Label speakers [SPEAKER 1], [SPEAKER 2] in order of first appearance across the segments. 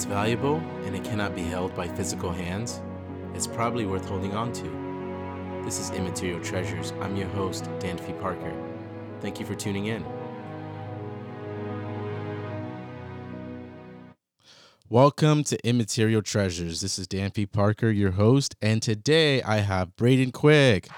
[SPEAKER 1] it's valuable and it cannot be held by physical hands, it's probably worth holding on to. This is Immaterial Treasures. I'm your host, Dan Fee Parker. Thank you for tuning in. Welcome to Immaterial Treasures. This is Dan Fee Parker, your host, and today I have Braden Quick.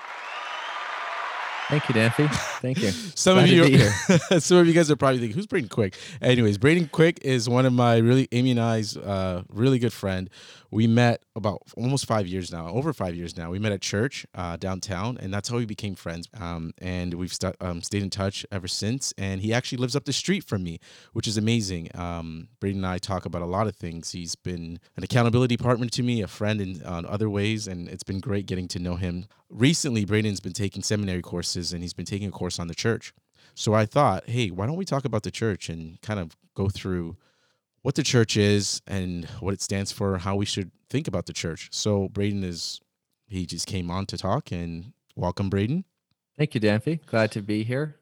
[SPEAKER 2] Thank you, Danfy. Thank you.
[SPEAKER 1] some Glad of you, some of you guys are probably thinking, "Who's Braden Quick?" Anyways, Braden Quick is one of my really Amy and I's uh, really good friend. We met about almost five years now, over five years now. We met at church uh, downtown, and that's how we became friends. Um, and we've st- um, stayed in touch ever since. And he actually lives up the street from me, which is amazing. Um, Braden and I talk about a lot of things. He's been an accountability partner to me, a friend in uh, other ways, and it's been great getting to know him. Recently, Braden's been taking seminary courses, and he's been taking a course on the church. So I thought, hey, why don't we talk about the church and kind of go through what the church is and what it stands for, how we should think about the church. So Braden is he just came on to talk and welcome Braden.
[SPEAKER 2] Thank you, Danfy. Glad to be here.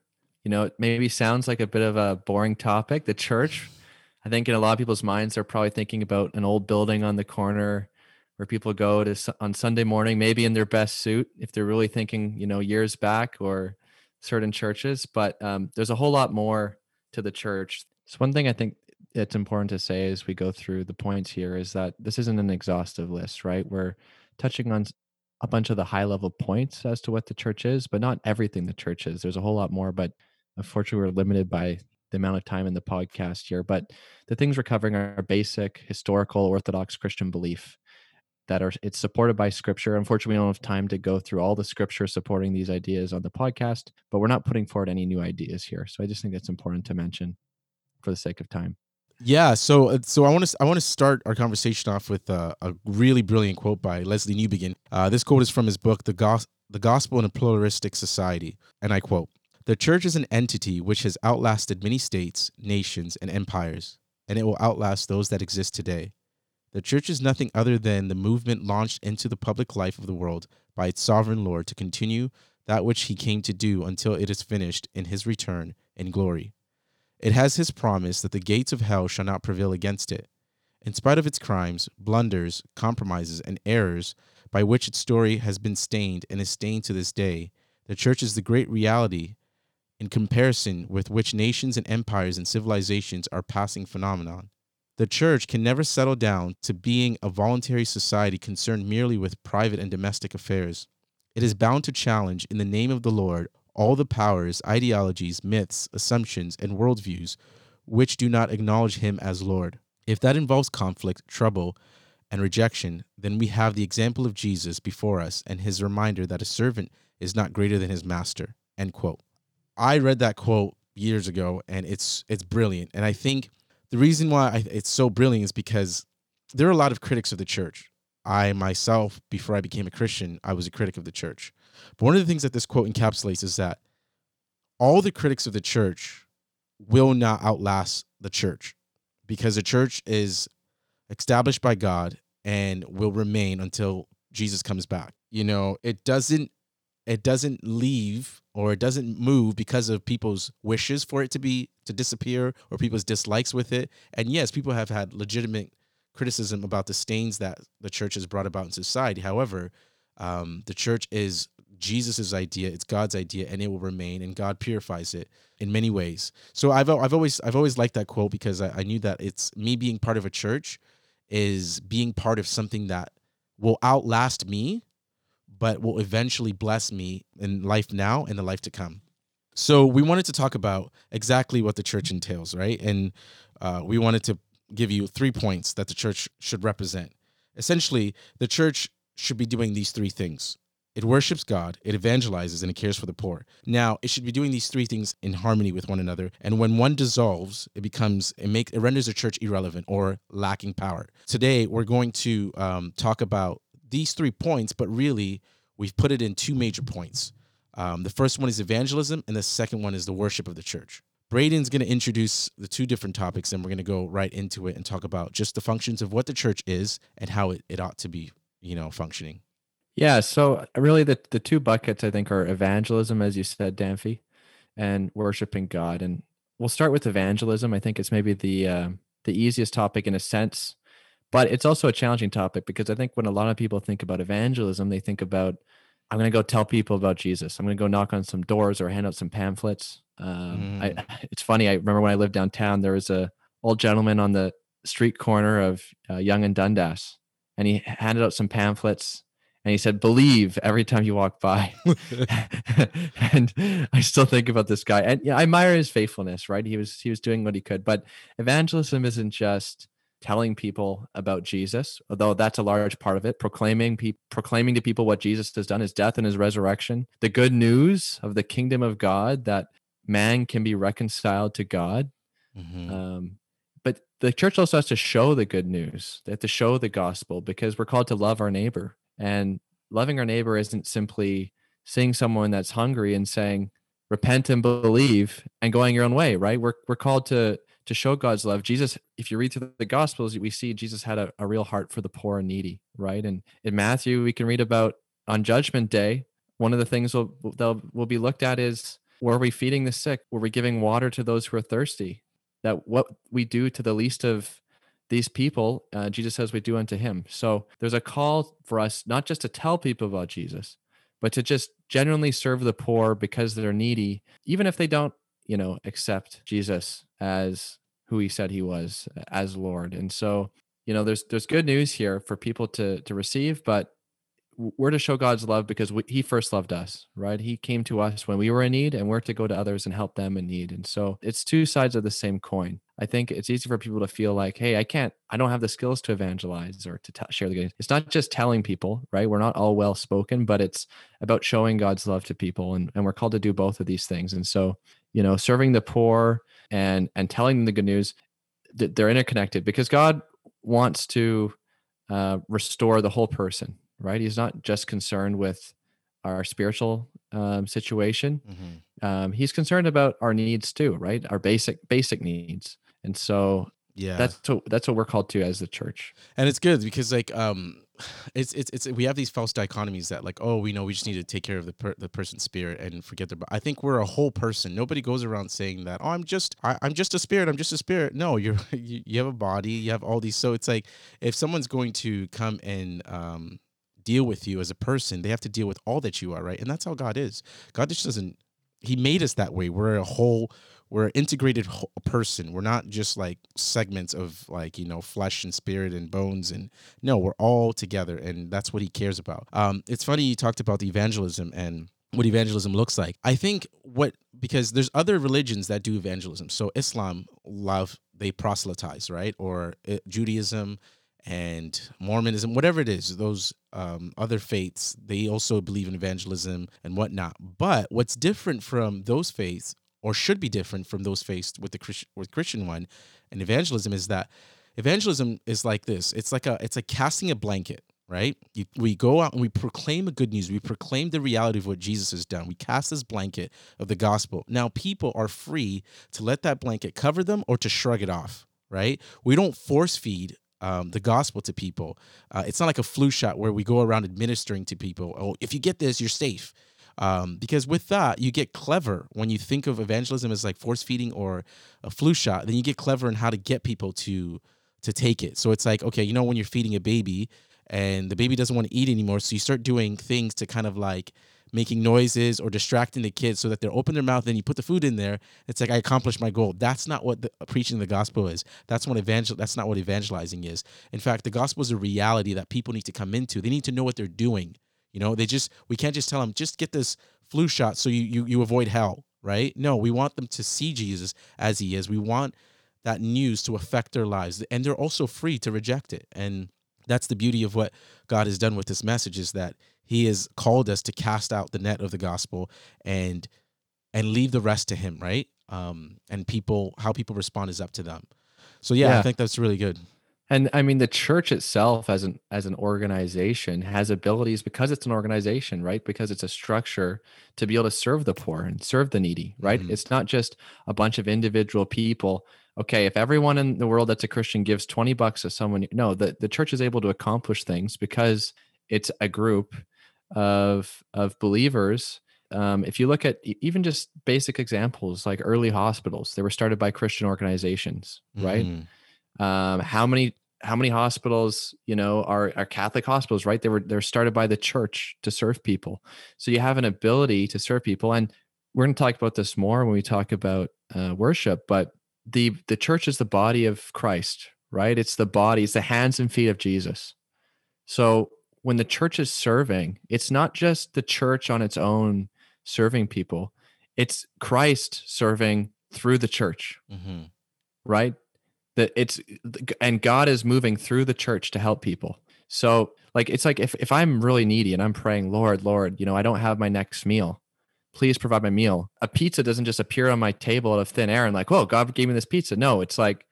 [SPEAKER 2] You know, it maybe sounds like a bit of a boring topic, the church. I think in a lot of people's minds, they're probably thinking about an old building on the corner where people go to on Sunday morning, maybe in their best suit, if they're really thinking, you know, years back or certain churches. But um, there's a whole lot more to the church. So one thing I think it's important to say as we go through the points here is that this isn't an exhaustive list, right? We're touching on a bunch of the high level points as to what the church is, but not everything the church is. There's a whole lot more, but unfortunately, we're limited by the amount of time in the podcast here. But the things we're covering are basic historical Orthodox Christian belief that are it's supported by scripture. Unfortunately, we don't have time to go through all the scripture supporting these ideas on the podcast, but we're not putting forward any new ideas here. So I just think that's important to mention for the sake of time.
[SPEAKER 1] Yeah, so uh, so I want to I want to start our conversation off with uh, a really brilliant quote by Lesslie Newbigin. Uh, this quote is from his book, The, Gos- the Gospel in a Pluralistic Society, and I quote: "The church is an entity which has outlasted many states, nations, and empires, and it will outlast those that exist today. The church is nothing other than the movement launched into the public life of the world by its sovereign Lord to continue that which He came to do until it is finished in His return in glory." It has his promise that the gates of hell shall not prevail against it. In spite of its crimes, blunders, compromises, and errors by which its story has been stained and is stained to this day, the church is the great reality in comparison with which nations and empires and civilizations are passing phenomenon. The church can never settle down to being a voluntary society concerned merely with private and domestic affairs. It is bound to challenge, in the name of the Lord, all the powers, ideologies, myths, assumptions, and worldviews which do not acknowledge him as Lord. If that involves conflict, trouble, and rejection, then we have the example of Jesus before us and his reminder that a servant is not greater than his master. End quote. I read that quote years ago and it's it's brilliant. And I think the reason why I, it's so brilliant is because there are a lot of critics of the church. I myself, before I became a Christian, I was a critic of the church. But one of the things that this quote encapsulates is that all the critics of the church will not outlast the church because the church is established by God and will remain until Jesus comes back. You know, it doesn't it doesn't leave or it doesn't move because of people's wishes for it to be to disappear or people's dislikes with it. And yes, people have had legitimate criticism about the stains that the church has brought about in society. However, um, the church is Jesus's idea, it's God's idea, and it will remain, and God purifies it in many ways. So I've I've always I've always liked that quote because I, I knew that it's me being part of a church is being part of something that will outlast me, but will eventually bless me in life now and the life to come. So we wanted to talk about exactly what the church entails, right? And uh, we wanted to give you three points that the church should represent. Essentially, the church should be doing these three things it worships God, it evangelizes, and it cares for the poor. Now, it should be doing these three things in harmony with one another. And when one dissolves, it becomes it makes it renders the church irrelevant or lacking power. Today, we're going to um, talk about these three points, but really, we've put it in two major points. Um, the first one is evangelism, and the second one is the worship of the church. Braden's going to introduce the two different topics, and we're going to go right into it and talk about just the functions of what the church is and how it, it ought to be, you know, functioning.
[SPEAKER 2] Yeah, so really the the two buckets I think are evangelism, as you said, Danfy, and worshiping God. And we'll start with evangelism. I think it's maybe the uh, the easiest topic in a sense but it's also a challenging topic because I think when a lot of people think about evangelism, they think about I'm going to go tell people about Jesus. I'm going to go knock on some doors or hand out some pamphlets. Um, mm. I, it's funny. I remember when I lived downtown, there was a old gentleman on the street corner of uh, Yonge and Dundas, and he handed out some pamphlets and he said believe every time you walk by and i still think about this guy and yeah, i admire his faithfulness right he was he was doing what he could but evangelism isn't just telling people about jesus although that's a large part of it. Proclaiming pe- proclaiming to people what jesus has done his death and his resurrection. The good news of the kingdom of god that man can be reconciled to god. Mm-hmm. um, but the church also has to show the good news. They have to show the gospel because we're called to love our neighbor. And loving our neighbor isn't simply seeing someone that's hungry and saying, repent and believe and going your own way, right? We're, we're called to, to show God's love. Jesus, if you read through the gospels, we see Jesus had a, a real heart for the poor and needy, right? And in Matthew, we can read about on judgment day, one of the things will, will, will be looked at is, were we feeding the sick? Were we giving water to those who are thirsty? That what we do to the least of these people, uh, Jesus says we do unto him. So there's a call for us not just to tell people about Jesus, but to just genuinely serve the poor because they're needy, even if they don't, you know, accept Jesus as who he said he was uh, as Lord. And so, you know, there's there's good news here for people to to receive, but we're to show God's love because we, He first loved us, right? He came to us when we were in need, and we're to go to others and help them in need. And so it's two sides of the same coin. I think it's easy for people to feel like, hey, I can't, I don't have the skills to evangelize or to t- share the good news. It's not just telling people, right? We're not all well spoken, but it's about showing God's love to people, and and we're called to do both of these things. And so, you know, serving the poor and and telling them the good news, that they're interconnected because God wants to uh, restore the whole person right? He's not just concerned with our spiritual um, situation. Mm-hmm. Um, he's concerned about our needs too, right? Our basic basic needs, and so yeah, that's what that's what we're called to as the church.
[SPEAKER 1] And it's good because like um, it's it's it's we have these false dichotomies that like oh we know we just need to take care of the per- the person's spirit and forget their. But I think we're a whole person. Nobody goes around saying that oh I'm just I, am just a spirit. I'm just a spirit. No, you're you, you have a body. You have all these. So it's like if someone's going to come and um deal with you as a person, they have to deal with all that you are, right? And that's how God is. God just doesn't, He made us that way. We're a whole, we're an integrated person. We're not just like segments of like, you know, flesh and spirit and bones. And no, we're all together. And that's what He cares about. Um, it's funny you talked about the evangelism and what evangelism looks like. I think what, because there's other religions that do evangelism. So Islam love, they proselytize, right? Or uh, Judaism, and Mormonism, whatever it is, those um, other faiths, they also believe in evangelism and whatnot. But what's different from those faiths, or should be different from those faced with the Christian, with Christian one, and evangelism is that evangelism is like this. It's like a it's like casting a blanket, right? You, we go out and we proclaim the good news. We proclaim the reality of what Jesus has done. We cast this blanket of the gospel. Now people are free to let that blanket cover them or to shrug it off right? We don't force feed um, the gospel to people. Uh, it's not like a flu shot where we go around administering to people. Oh, if you get this, you're safe. Um, because with that, you get clever when you think of evangelism as like force feeding or a flu shot. Then you get clever in how to get people to to take it. So it's like, okay, you know, when you're feeding a baby and the baby doesn't want to eat anymore, so you start doing things to kind of like making noises or distracting the kids so that they're open their mouth and you put the food in there. It's like i accomplished my goal. That's not what the, preaching the gospel is. That's what evangel that's not what evangelizing is. In fact the gospel is a reality that people need to come into. They need to know what they're doing you know they just we can't just tell them just get this flu shot so you you, you avoid hell right no we want them to see jesus as he is we want that news to affect their lives and they're also free to reject it and that's the beauty of what god has done with this message is that he has called us to cast out the net of the gospel and and leave the rest to him, right? Um, and people, how people respond is up to them. So yeah, yeah, I think that's really good.
[SPEAKER 2] And I mean, the church itself, as an as an organization, has abilities because it's an organization, right? Because it's a structure to be able to serve the poor and serve the needy, right? Mm-hmm. It's not just a bunch of individual people. Okay, if everyone in the world that's a Christian gives twenty bucks to someone, no, the the church is able to accomplish things because it's a group of of believers um, if you look at even just basic examples like early hospitals they were started by christian organizations right mm. Um, how many how many hospitals, you know, are are Catholic hospitals, right? They were they're started by the church to serve people. So you have an ability to serve people, and we're going to talk about this more when we talk about uh, worship. But the the church is the body of Christ, right? It's the body, it's the hands and feet of Jesus. So when the church is serving, it's not just the church on its own serving people; it's Christ serving through the church, mm-hmm. right? That it's and God is moving through the church to help people. So like it's like if if I'm really needy and I'm praying, Lord, Lord, you know, I don't have my next meal please provide my meal. A pizza doesn't just appear on my table out of thin air and like, oh, God gave me this pizza. No, it's like,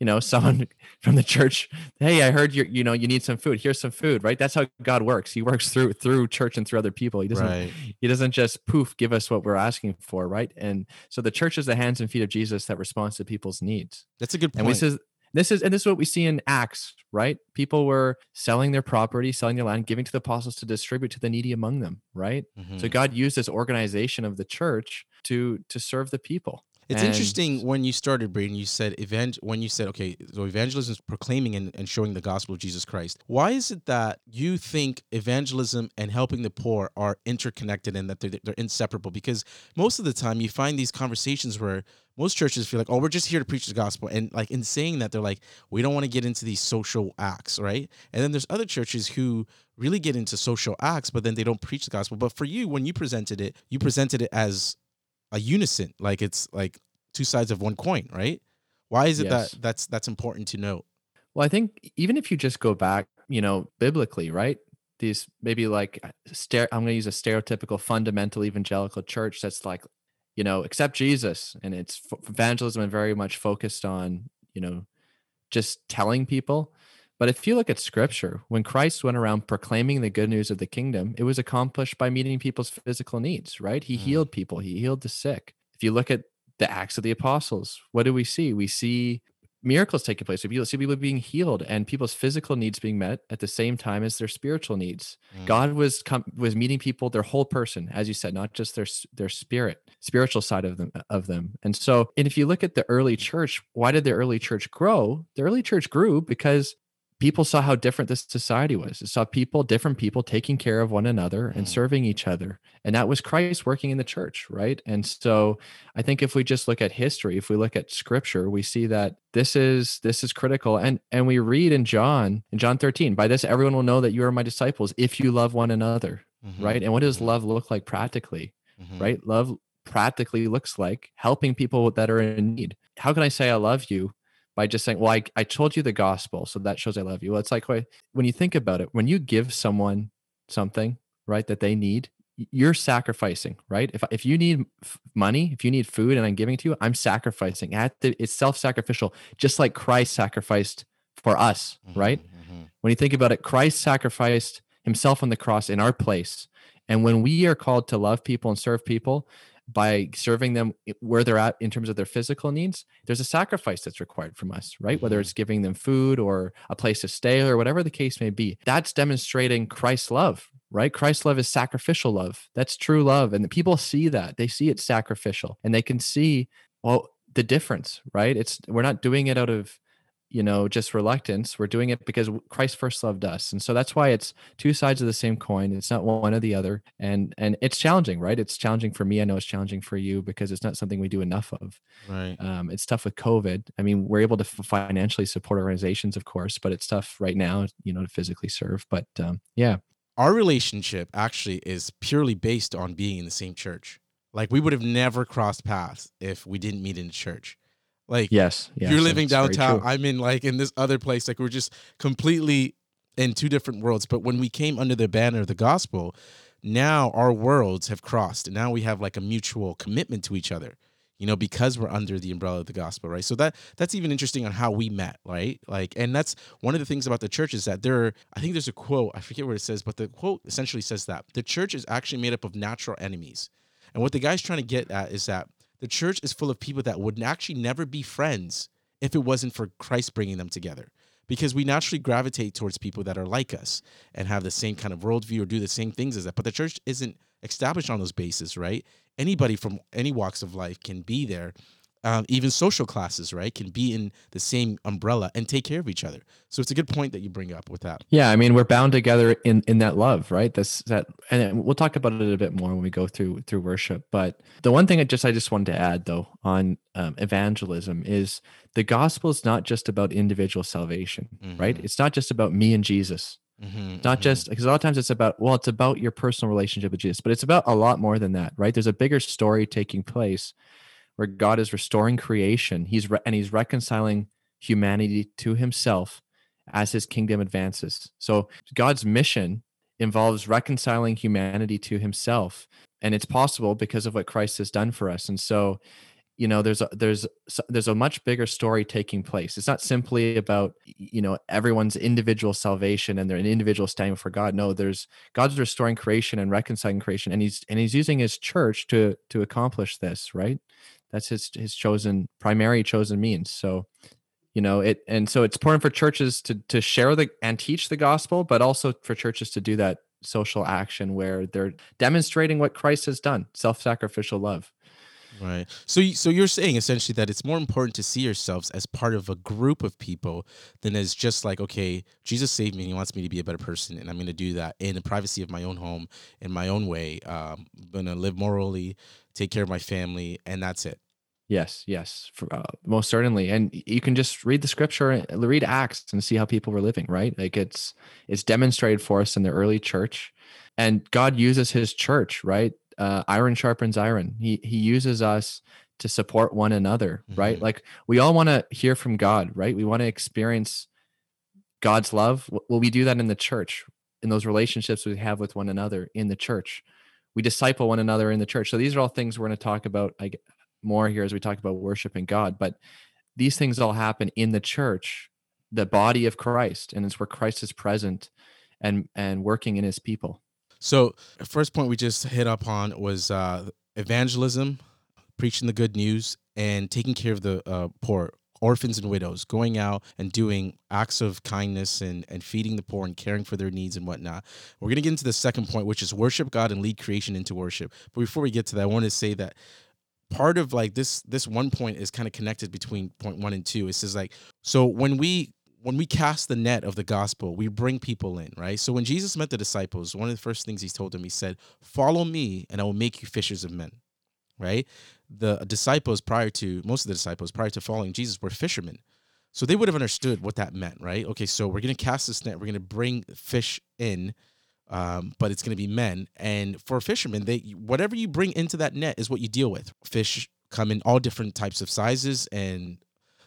[SPEAKER 2] you know, someone from the church, hey, I heard you, you know, you need some food. Here's some food, right? That's how God works. He works through through church and through other people. He doesn't right. he doesn't just poof give us what we're asking for, right? And so the church is the hands and feet of Jesus that responds to people's needs.
[SPEAKER 1] That's a good point.
[SPEAKER 2] And we says this is and this is what we see in Acts, right? People were selling their property, selling their land, giving to the apostles to distribute to the needy among them, right? Mm-hmm. So God used this organization of the church to to serve the people.
[SPEAKER 1] It's and interesting when you started, Braden. You said event when you said okay, so evangelism is proclaiming and, and showing the gospel of Jesus Christ. Why is it that you think evangelism and helping the poor are interconnected and that they're, they're inseparable? Because most of the time you find these conversations where most churches feel like, oh, we're just here to preach the gospel. And like in saying that, they're like, we don't want to get into these social acts, right? And then there's other churches who really get into social acts, but then they don't preach the gospel. But for you, when you presented it, you presented it as a unison, like it's like two sides of one coin, right? Why is it yes. that that's that's important to note?
[SPEAKER 2] Well, I think even if you just go back, you know, biblically, right? These maybe like stare I'm going to use a stereotypical fundamental evangelical church that's like, you know, accept Jesus and it's evangelism and very much focused on, you know, just telling people. But if you look at scripture, when Christ went around proclaiming the good news of the kingdom, it was accomplished by meeting people's physical needs, right? He mm. healed people, he healed the sick. If you look at the Acts of the Apostles, what do we see? We see miracles taking place. We see people being healed and people's physical needs being met at the same time as their spiritual needs. Mm. God was com- was meeting people, their whole person, as you said, not just their their spirit, spiritual side of them of them. And so, and if you look at the early church, why did the early church grow? The early church grew because people saw how different this society was. It saw people, different people taking care of one another and mm. serving each other. And that was Christ working in the church, right? And so I think if we just look at history, if we look at scripture, we see that this is this is critical. And and we read in John, in John 13, by this everyone will know that you are my disciples if you love one another. Mm-hmm. Right. And what does mm-hmm. love look like practically? Mm-hmm. Right? Love practically looks like helping people that are in need. How can I say I love you by just saying, well, I, I told you the gospel, so that shows I love you. Well, it's like when you think about it, when you give someone something, right, that they need, you're sacrificing, right? If, if you need money, if you need food and I'm giving to you, I'm sacrificing. It's self sacrificial, just like Christ sacrificed for us, mm-hmm, right? Mm-hmm. When you think about it, Christ sacrificed himself on the cross in our place. And when we are called to love people and serve people, by serving them where they're at in terms of their physical needs, there's a sacrifice that's required from us, right? Whether mm-hmm. it's giving them food or a place to stay or whatever the case may be. That's demonstrating Christ's love, right? Christ's love is sacrificial love. That's true love. And the people see that. They see it's sacrificial and they can see, well, the difference, right? It's we're not doing it out of you know just reluctance we're doing it because christ first loved us and so that's why it's two sides of the same coin it's not one or the other and and it's challenging right? It's challenging for me i know it's challenging for you because it's not something we do enough of.
[SPEAKER 1] Right.
[SPEAKER 2] Um, it's tough with covid i mean we're able to financially support organizations of course but it's tough right now you know to physically serve but um, yeah.
[SPEAKER 1] Our relationship actually is purely based on being in the same church. Like we would have never crossed paths if we didn't meet in the church like
[SPEAKER 2] yes, yes
[SPEAKER 1] you're living downtown. I'm in like in this other place. Like we're just completely in two different worlds. But when we came under the banner of the gospel, now our worlds have crossed. And now we have like a mutual commitment to each other. You know, because we're under the umbrella of the gospel, right? So that that's even interesting on how we met, right? Like, and that's one of the things about the church is that there. I think there's a quote. I forget what it says, but the quote essentially says that the church is actually made up of natural enemies. And what the guy's trying to get at is that the church is full of people that would actually never be friends if it wasn't for Christ bringing them together. Because we naturally gravitate towards people that are like us and have the same kind of worldview or do the same things as that. But the church isn't established on those bases, right? Anybody from any walks of life can be there. Um, even social classes, right, can be in the same umbrella and take care of each other. So it's a good point that you bring up with that.
[SPEAKER 2] Yeah, I mean, we're bound together in in that love, right? That's that, and we'll talk about it a bit more when we go through through worship. But the one thing I just I just wanted to add though on um, evangelism is the gospel is not just about individual salvation, mm-hmm. right? It's not just about me and Jesus. Mm-hmm, not mm-hmm. just because a lot of times it's about well, it's about your personal relationship with Jesus, but it's about a lot more than that, right? There's a bigger story taking place where God is restoring creation. He's re- and he's reconciling humanity to himself as his kingdom advances. So God's mission involves reconciling humanity to himself and it's possible because of what Christ has done for us. And so you know there's a there's there's a much bigger story taking place it's not simply about you know everyone's individual salvation and their individual standing for god no there's god's restoring creation and reconciling creation and he's and he's using his church to to accomplish this right that's his his chosen primary chosen means. So you know it and so it's important for churches to to share the and teach the gospel but also for churches to do that social action where they're demonstrating what christ has done self-sacrificial love
[SPEAKER 1] Right. So, so you're saying essentially that it's more important to see yourselves as part of a group of people than as just like, okay, Jesus saved me and He wants me to be a better person, and I'm going to do that in the privacy of my own home, in my own way. Um, I'm going to live morally, take care of my family, and that's it.
[SPEAKER 2] Yes, yes, for, uh, most certainly. And you can just read the scripture, read Acts, and see how people were living. Right, like it's it's demonstrated for us in the early church, and God uses His church. Right, uh, iron sharpens iron. He he uses us to support one another, mm-hmm. right? Like we all want to hear from God, right? We want to experience God's love. Will we do that in the church, in those relationships we have with one another in the church? We disciple one another in the church. So these are all things we're going to talk about like more here as we talk about worshiping God. But these things all happen in the church, the body of Christ, and it's where Christ is present and and working in His people.
[SPEAKER 1] So, first point we just hit up on was uh, evangelism, preaching the good news, and taking care of the uh, poor, orphans and widows, going out and doing acts of kindness and, and feeding the poor and caring for their needs and whatnot. We're going to get into the second point, which is worship God and lead creation into worship. But before we get to that, I want to say that part of like this this one point is kind of connected between point one and two. It says like so when we when we cast the net of the gospel, we bring people in, right? So when Jesus met the disciples, one of the first things he told them, he said, Follow me, and I will make you fishers of men, right? The disciples prior to, most of the disciples prior to following Jesus were fishermen. So they would have understood what that meant, right? Okay, so we're going to cast this net, we're going to bring fish in, um, but it's going to be men. And for fishermen, they whatever you bring into that net is what you deal with. Fish come in all different types of sizes and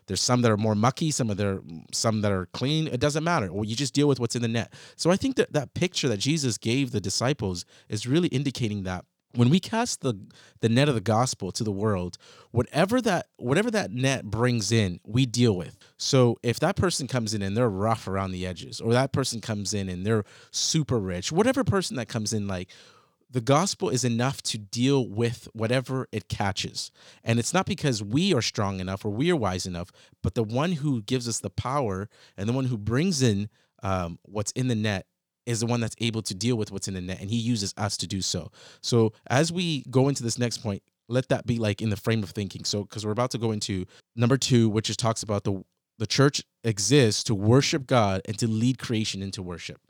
[SPEAKER 1] there's some that are more mucky, some of their some that are clean. It doesn't matter. Well, you just deal with what's in the net. So I think that that picture that Jesus gave the disciples is really indicating that when we cast the the net of the gospel to the world whatever that whatever that net brings in we deal with so if that person comes in and they're rough around the edges or that person comes in and they're super rich whatever person that comes in like the gospel is enough to deal with whatever it catches. And it's not because we are strong enough or we are wise enough, but the one who gives us the power and the one who brings in um, what's in the net is the one that's able to deal with what's in the net. And he uses us to do so. So as we go into this next point, let that be like in the frame of thinking. So, because we're about to go into number two, which is talks about the the church exists to worship God and to lead creation into worship.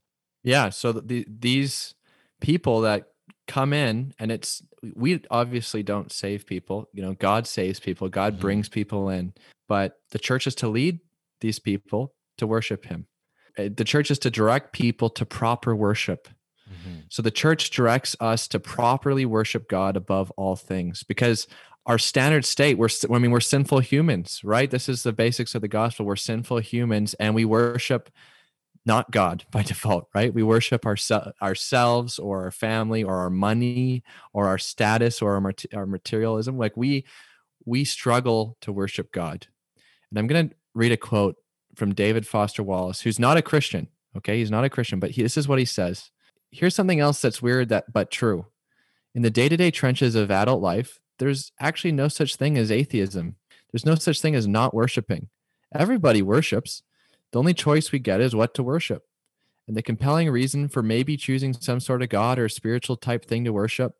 [SPEAKER 2] Yeah. So the, these people that come in and it's we obviously don't save people you know god saves people god mm-hmm. brings people in but the church is to lead these people to worship him uh, the church is to direct people to proper worship mm-hmm. so the church directs us to properly worship god above all things because our standard state we're i mean we're sinful humans right this is the basics of the gospel we're sinful humans and we worship not God by default, right? We worship our, ourselves or our family or our money or our status or our, our materialism. Like we we struggle to worship God. And I'm going to read a quote from David Foster Wallace, who's not a Christian. Okay, he's not a Christian, but he, this is what he says. Here's something else that's weird that but true. In the day-to-day trenches of adult life, there's actually no such thing as atheism. There's no such thing as not worshiping. Everybody worships. The only choice we get is what to worship. And the compelling reason for maybe choosing some sort of God or spiritual type thing to worship,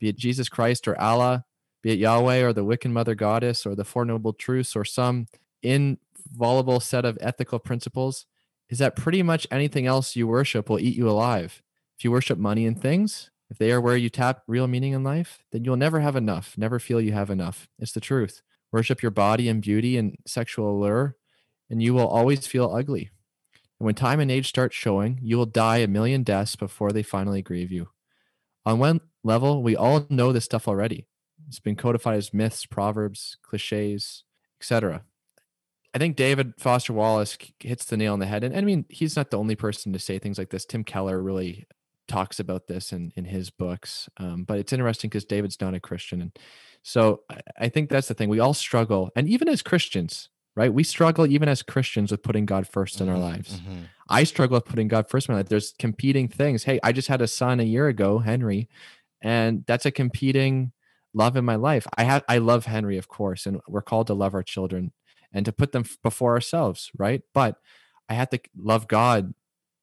[SPEAKER 2] be it Jesus Christ or Allah, be it Yahweh or the Wiccan Mother Goddess or the Four Noble Truths or some inviolable set of ethical principles, is that pretty much anything else you worship will eat you alive. If you worship money and things, if they are where you tap real meaning in life, then you'll never have enough, never feel you have enough. It's the truth. Worship your body and beauty and sexual allure, and you will always feel ugly. And when time and age start showing, you will die a million deaths before they finally grieve you. On one level, we all know this stuff already. It's been codified as myths, proverbs, cliches, etc. I think David Foster Wallace hits the nail on the head. And I mean, he's not the only person to say things like this. Tim Keller really talks about this in, in his books. Um, but it's interesting because David's not a Christian. And so I, I think that's the thing. We all struggle. And even as Christians, right? We struggle even as Christians with putting God 1st in our mm-hmm, lives. Mm-hmm. I struggle with putting God first in my life. There's competing things. Hey, I just had a son a year ago, Henry, and that's a competing love in my life. I have I love Henry, of course, and we're called to love our children and to put them before ourselves, right? But I have to love God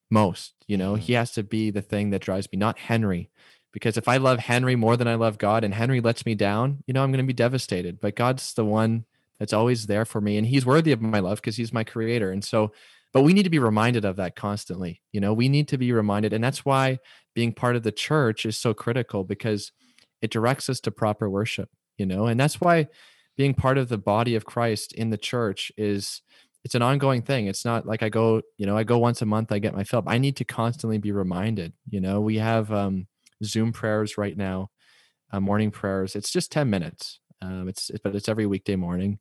[SPEAKER 2] most, you know. Mm-hmm. He has to be the thing that drives me, not Henry. Because if I love Henry more than I love God and Henry lets me down, you know, I'm going to be devastated. But God's the one that's always there for me and he's worthy of my love because he's my creator and so but we need to be reminded of that constantly you know? We need to be reminded and that's why being part of the church is so critical because it directs us to proper worship you know? And that's why being part of the body of christ in the church is it's an ongoing thing. It's not like i go you know i go once a month i get my fill i need to constantly be reminded you know? We have um zoom prayers right now uh, morning prayers. It's just 10 minutes um, it's but it's every weekday morning,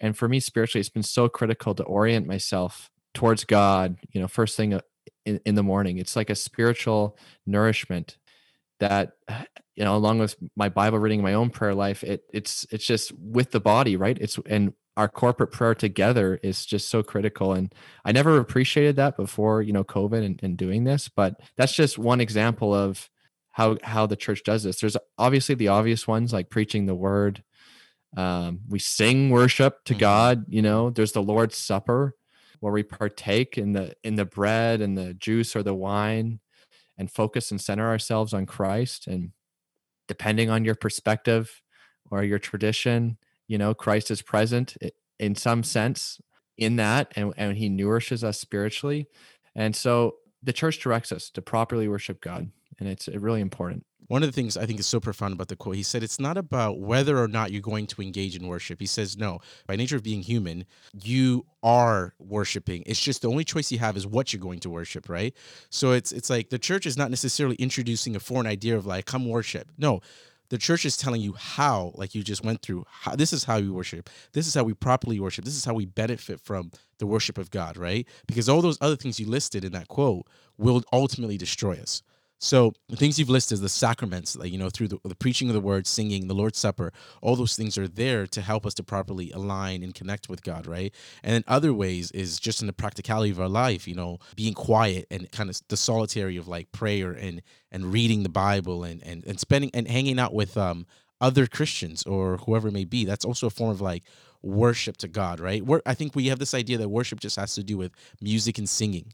[SPEAKER 2] and for me spiritually, it's been so critical to orient myself towards God. You know, first thing uh, in, in the morning, it's like a spiritual nourishment that you know, along with my Bible reading, my own prayer life, it it's it's just with the body, right? It's and our corporate prayer together is just so critical and i never appreciated that before you know covid and, and, doing this but that's just one example of how how the church does this there's obviously the obvious ones like preaching the word um, we sing worship to mm-hmm. God. You know, there's the Lord's Supper where we partake in the in the bread and the juice or the wine and focus and center ourselves on Christ. And depending on your perspective or your tradition, you know, Christ is present in some sense in that and, and he nourishes us spiritually. And so the church directs us to properly worship God. And it's really important
[SPEAKER 1] one of the things I think is so profound about the quote, he said, it's not about whether or not you're going to engage in worship. He says, no, by nature of being human, you are worshiping. It's just the only choice you have is what you're going to worship, right? So it's it's like the church is not necessarily introducing a foreign idea of like, come worship. No, the church is telling you how, like you just went through, how, this is how we worship. This is how we properly worship. This is how we benefit from the worship of God, right? Because all those other things you listed in that quote will ultimately destroy us. So the things you've listed, is the sacraments, like you know, through the, the, preaching of the word, singing, the Lord's Supper, all those things are there to help us to properly align and connect with God, right? And in other ways is just in the practicality of our life, you know, being quiet and kind of the solitary of like prayer and and reading the Bible and and and spending and hanging out with um other Christians or whoever it may be. That's also a form of like worship to God, right? We're, I think we have this idea that worship just has to do with music and singing,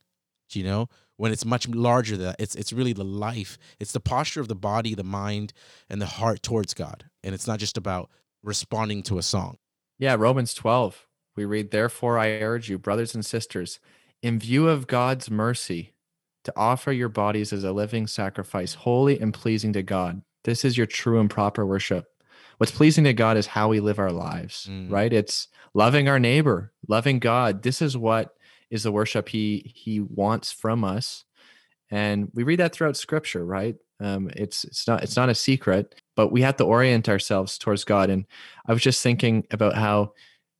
[SPEAKER 1] you know when it's much larger than that it's it's really the life. It's the posture of the body the mind and the heart towards god. And it's not just about responding to a song.
[SPEAKER 2] Yeah romans 12 we read therefore i urge you brothers and sisters in view of god's mercy to offer your bodies as a living sacrifice holy and pleasing to god. This is your true and proper worship. What's pleasing to god is how we live our lives mm. right? It's loving our neighbor loving god. This is what is the worship he he wants from us and we read that throughout scripture right? Um, it's it's not it's not a secret but we have to orient ourselves towards god and i was just thinking about how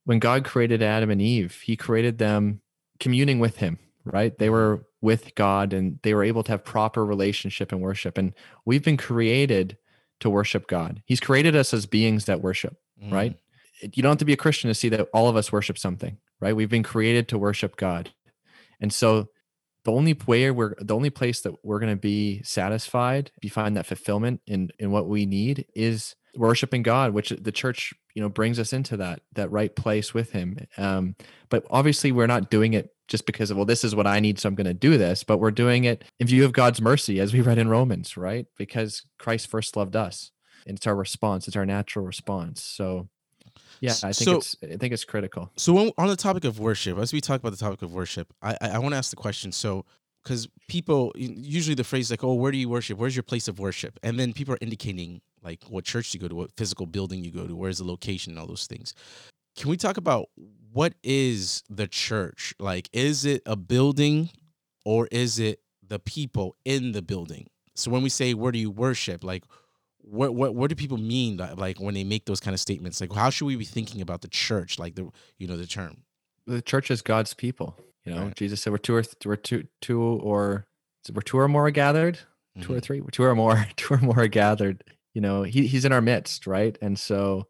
[SPEAKER 2] when god created adam and eve he created them communing with him right? They were with god and they were able to have proper relationship and worship and we've been created to worship god. He's created us as beings that worship mm. right you don't have to be a christian to see that all of us worship something right? We've been created to worship God. And so the only way we're the only place that we're going to be satisfied, be find that fulfillment in in what we need is worshiping God, which the church, you know, brings us into that that right place with him. Um, but obviously we're not doing it just because of well this is what I need so I'm going to do this, but we're doing it in view of God's mercy as we read in Romans, right? Because Christ first loved us. And it's our response, it's our natural response. So yeah, I think
[SPEAKER 1] So-
[SPEAKER 2] it's I think it's critical.
[SPEAKER 1] So when, on the topic of worship, as we talk about the topic of worship, I I, I want to ask the question. So because people usually the phrase like, "Oh, where do you worship? Where's your place of worship?" And then people are indicating like what church you go to, what physical building you go to, where's the location, and all those things. Can we talk about what is the church? Like, is it a building, or is it the people in the building? So when we say where do you worship, like what what what do people mean that, like when they make those kind of statements? Like how should we be thinking about the church, like the you know the term?
[SPEAKER 2] The church is God's people. You know,
[SPEAKER 1] Right.
[SPEAKER 2] Jesus said we're two or th- we're two two or we're two or more gathered. two or
[SPEAKER 1] Mhm.
[SPEAKER 2] three, two or more, two or more are gathered. You know, he, he's in our midst, right? And so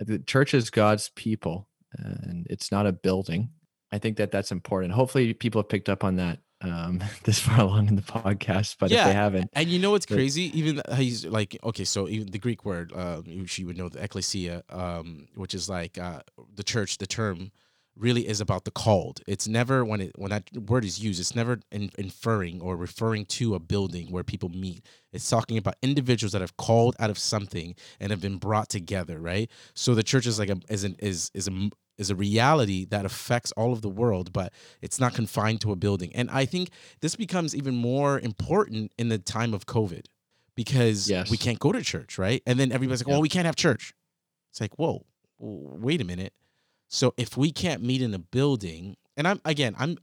[SPEAKER 2] uh, the church is God's people, and it's not a building. I think that that's important. Hopefully, people have picked up on that um, this far along in the podcast. But if
[SPEAKER 1] Yeah,
[SPEAKER 2] they haven't,
[SPEAKER 1] And you know what's
[SPEAKER 2] But-
[SPEAKER 1] crazy? Even he's like, okay, so even the Greek word, um, which you would know, the ecclesia, um, which is like uh, the church. The term really is about the called. It's never when it when that word is used, it's never in, inferring or referring to a building where people meet. It's talking about individuals that have called out of something and have been brought together, right? So the church is like a is an, is is a is a reality that affects all of the world, but it's not confined to a building. And I think this becomes even more important in the time of COVID because
[SPEAKER 2] Yes.
[SPEAKER 1] we can't go to church, right? And then everybody's like,
[SPEAKER 2] Yeah.
[SPEAKER 1] "Well, we can't have church." It's like, "Whoa, wait a minute." So if we can't meet in a building, and I'm again, I'm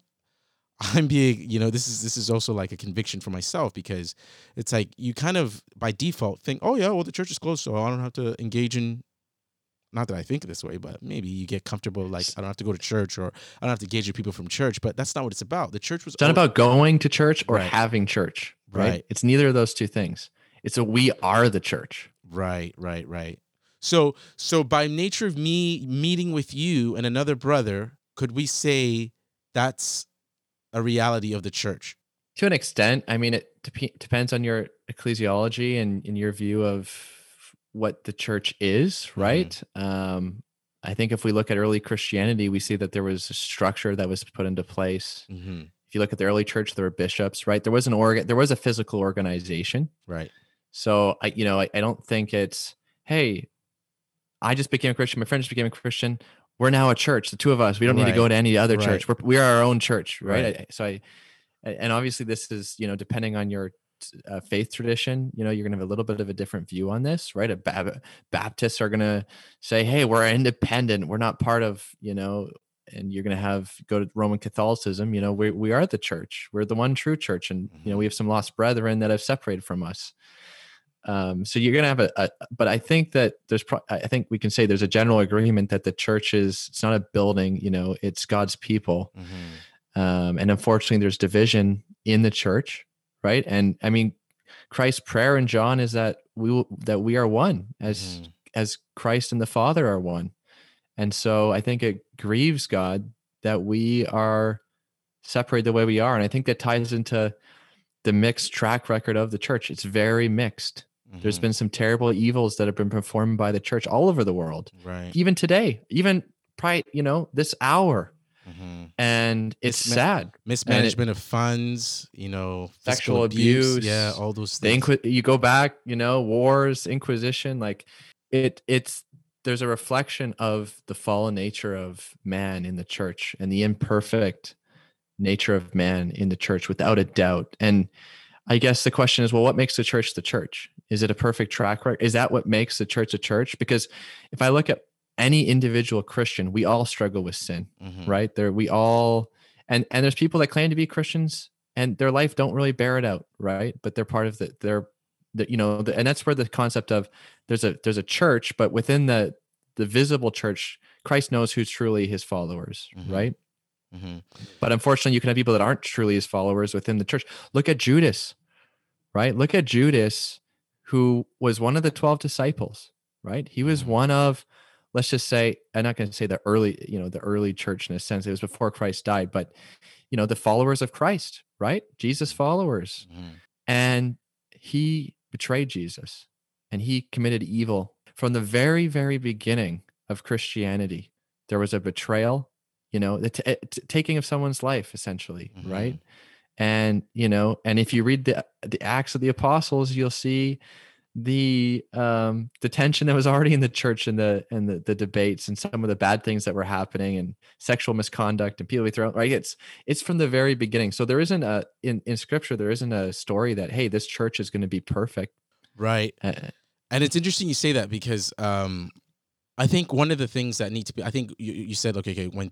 [SPEAKER 1] I'm being, you know, this is this is also like a conviction for myself because it's like you kind of by default think, "Oh yeah, well the church is closed, so I don't have to engage in not that I think this way, but maybe you get comfortable like I don't have to go to church or I don't have to engage with people from church, but that's not what it's about. The church was
[SPEAKER 2] it's not about going to church or
[SPEAKER 1] Right.
[SPEAKER 2] having church, right?
[SPEAKER 1] Right.
[SPEAKER 2] It's neither of those two things. It's a we are the church.
[SPEAKER 1] Right, right, right. So so by nature of me meeting with you and another brother, could we say that's a reality of the church?
[SPEAKER 2] to an extent i mean it dep- depends on your ecclesiology and in your view of what the church is right um i think if we look at early christianity we see that there was a structure that was put into place
[SPEAKER 1] Mm-hmm.
[SPEAKER 2] if you look at the early church there were bishops right there was an organ there was a physical organization
[SPEAKER 1] Right.
[SPEAKER 2] so i you know I, I don't think it's hey i just became a christian my friend just became a christian. We're now a church the two of us. We don't need to go to any other
[SPEAKER 1] Right.
[SPEAKER 2] church. We're, we are our own church right,
[SPEAKER 1] Right.
[SPEAKER 2] I- so i and obviously this is you know depending on your uh, faith tradition you know you're gonna have a little bit of a different view on this right? A Bab- baptists are gonna say hey we're independent. We're not part of you know and you're gonna have go to roman catholicism you know we, we are the church. We're the one true church and you know
[SPEAKER 1] Mhm.
[SPEAKER 2] we have some lost brethren that have separated from us um, so you're gonna have a, a but i think that there's pro- i think we can say there's a general agreement that the church is it's not a building you know it's god's people.
[SPEAKER 1] Mm-hmm.
[SPEAKER 2] um, and unfortunately there's division in the church right? And i mean christ's prayer in john is that we will, that we are one as
[SPEAKER 1] Mhm.
[SPEAKER 2] as christ and the father are one. And so i think it grieves god that we are separated the way we are. And i think that ties into the mixed track record of the church. It's very mixed there's
[SPEAKER 1] Mhm.
[SPEAKER 2] been some terrible evils that have been performed by the church all over the world
[SPEAKER 1] right.
[SPEAKER 2] even today even probably you know this hour
[SPEAKER 1] Mhm.
[SPEAKER 2] and it's sad
[SPEAKER 1] Mismanagement of funds, you know,
[SPEAKER 2] Sexual abuse,
[SPEAKER 1] yeah, all those things.
[SPEAKER 2] inqui- you go back you know wars inquisition like it it's there's a reflection of the fallen nature of man in the church and the imperfect nature of man in the church without a doubt and i guess the question is well what makes the church the church? Is it a perfect track record? Is that what makes the church a church? Because if i look at any individual christian we all struggle with sin
[SPEAKER 1] Mhm.
[SPEAKER 2] right? There we all and and there's people that claim to be christians and their life don't really bear it out right? But they're part of the they're the, you know the, and that's where the concept of there's a there's a church but within the the visible church christ knows who's truly his followers
[SPEAKER 1] Mhm.
[SPEAKER 2] right
[SPEAKER 1] Mhm.
[SPEAKER 2] but unfortunately you can have people that aren't truly his followers within the church look at judas right look at judas who was one of the 12 disciples right he was
[SPEAKER 1] Mhm.
[SPEAKER 2] one of let's just say i'm not going to say the early you know the early church in a sense it was before christ died but you know the followers of christ right jesus followers
[SPEAKER 1] Mhm.
[SPEAKER 2] and he betrayed jesus and he committed evil from the very very beginning of christianity there was a betrayal you know the t- eh, t- taking of someone's life essentially right?
[SPEAKER 1] Mhm.
[SPEAKER 2] and you know and if you read the the acts of the apostles you'll see the um the tension that was already in the church and the and the, the debates and some of the bad things that were happening and sexual misconduct and people be thrown right? It's it's from the very beginning. So there isn't a in in scripture there isn't a story that hey this church is going to be perfect.
[SPEAKER 1] Right. Uh, and it's interesting you say that because um i think one of the things that need to be i think you, you said okay okay when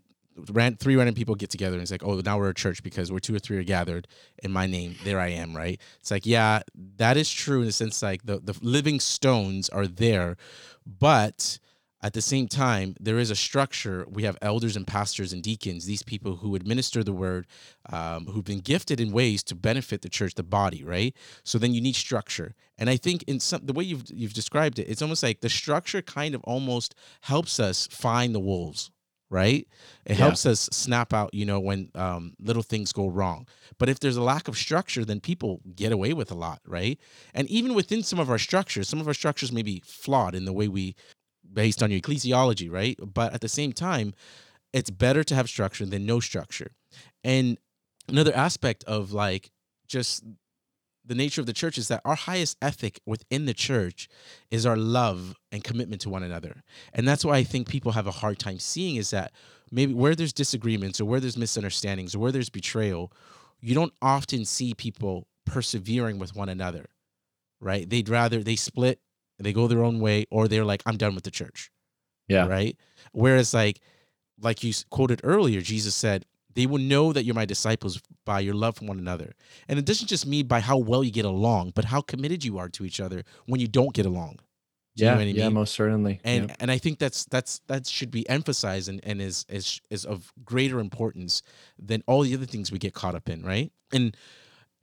[SPEAKER 1] ran, three random people get together and it's like, oh, now we're a church because we're two or three are gathered in my name. There I am, right? It's like, yeah, that is true in the sense like the, the living stones are there, but at the same time, there is a structure. We have elders and pastors and deacons, these people who administer the word, um, who've been gifted in ways to benefit the church, the body, right? So then you need structure. And I think in some the way you've you've described it, it's almost like the structure kind of almost helps us find the wolves, right? It yeah. helps us snap out, you know, when um, little things go wrong. But if there's a lack of structure, then people get away with a lot, right? And even within some of our structures, some of our structures may be flawed in the way we, based on your ecclesiology, right? But at the same time, it's better to have structure than no structure. And another aspect of like just the nature of the church is that our highest ethic within the church is our love and commitment to one another. And that's why I think people have a hard time seeing is that maybe where there's disagreements or where there's misunderstandings or where there's betrayal, you don't often see people persevering with one another, right? They'd rather they split, they go their own way, or they're like, I'm done with the church.
[SPEAKER 2] Yeah.
[SPEAKER 1] Right. Whereas, like, like you quoted earlier, Jesus said, they will know that you're my disciples by your love for one another. And it doesn't just mean by how well you get along, but how committed you are to each other when you don't get along.
[SPEAKER 2] Do yeah, you know yeah, mean? most certainly.
[SPEAKER 1] And and I think that's that's that should be emphasized and, and is is is of greater importance than all the other things we get caught up in, right? And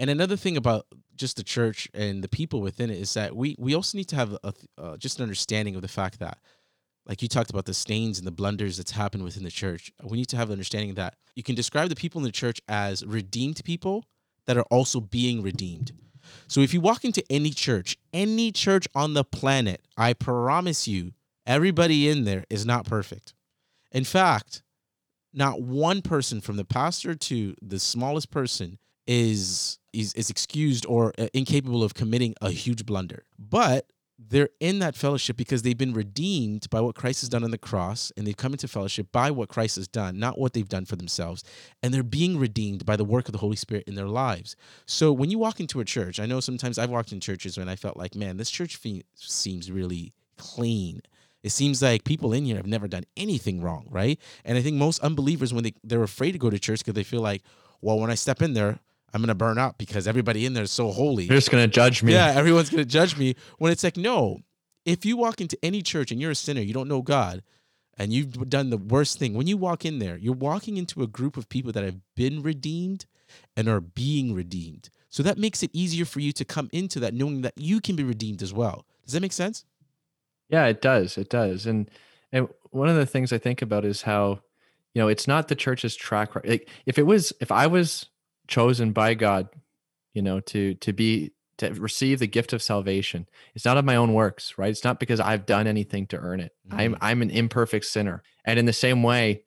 [SPEAKER 1] and another thing about just the church and the people within it is that we we also need to have a, uh, just an understanding of the fact that like you talked about the stains and the blunders that's happened within the church. We need to have an understanding that you can describe the people in the church as redeemed people that are also being redeemed. So if you walk into any church, any church on the planet, I promise you, everybody in there is not perfect. In fact, not one person from the pastor to the smallest person is is, is excused or uh, incapable of committing a huge blunder. But they're in that fellowship because they've been redeemed by what Christ has done on the cross, and they've come into fellowship by what Christ has done, not what they've done for themselves. And they're being redeemed by the work of the Holy Spirit in their lives. So when you walk into a church, I know sometimes I've walked in churches when I felt like, man, this church fe- seems really clean. It seems like people in here have never done anything wrong, right? And I think most unbelievers, when they, they're afraid to go to church because they feel like, well, when I step in there, I'm gonna burn up because everybody in there is so holy.
[SPEAKER 2] They're just gonna judge me.
[SPEAKER 1] Yeah, everyone's gonna judge me. When it's like, no, if you walk into any church and you're a sinner, you don't know God, and you've done the worst thing, when you walk in there, you're walking into a group of people that have been redeemed and are being redeemed. So that makes it easier for you to come into that knowing that you can be redeemed as well. Does that make sense?
[SPEAKER 2] Yeah, it does. It does. And and one of the things I think about is how, you know, it's not the church's track record. Like if it was, if I was chosen by God, you know, to to be to receive the gift of salvation. It's not of my own works, right? It's not because I've done anything to earn it. Mm-hmm. I'm I'm an imperfect sinner. And in the same way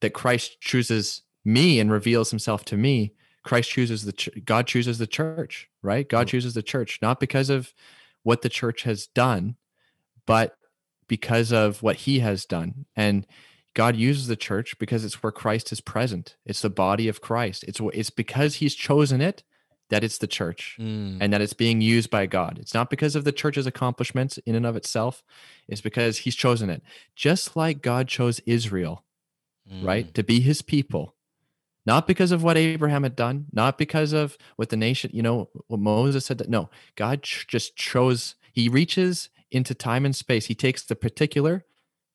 [SPEAKER 2] that Christ chooses me and reveals himself to me, Christ chooses the ch- God chooses the church, right? God mm-hmm. chooses the church not because of what the church has done, but because of what he has done. And God uses the church because it's where Christ is present. It's the body of Christ. It's it's because He's chosen it that it's the church mm. and that it's being used by God. It's not because of the church's accomplishments in and of itself. It's because He's chosen it. Just like God chose Israel, mm. right, to be His people, not because of what Abraham had done, not because of what the nation, you know, what Moses said. That, no, God ch- just chose. He reaches into time and space. He takes the particular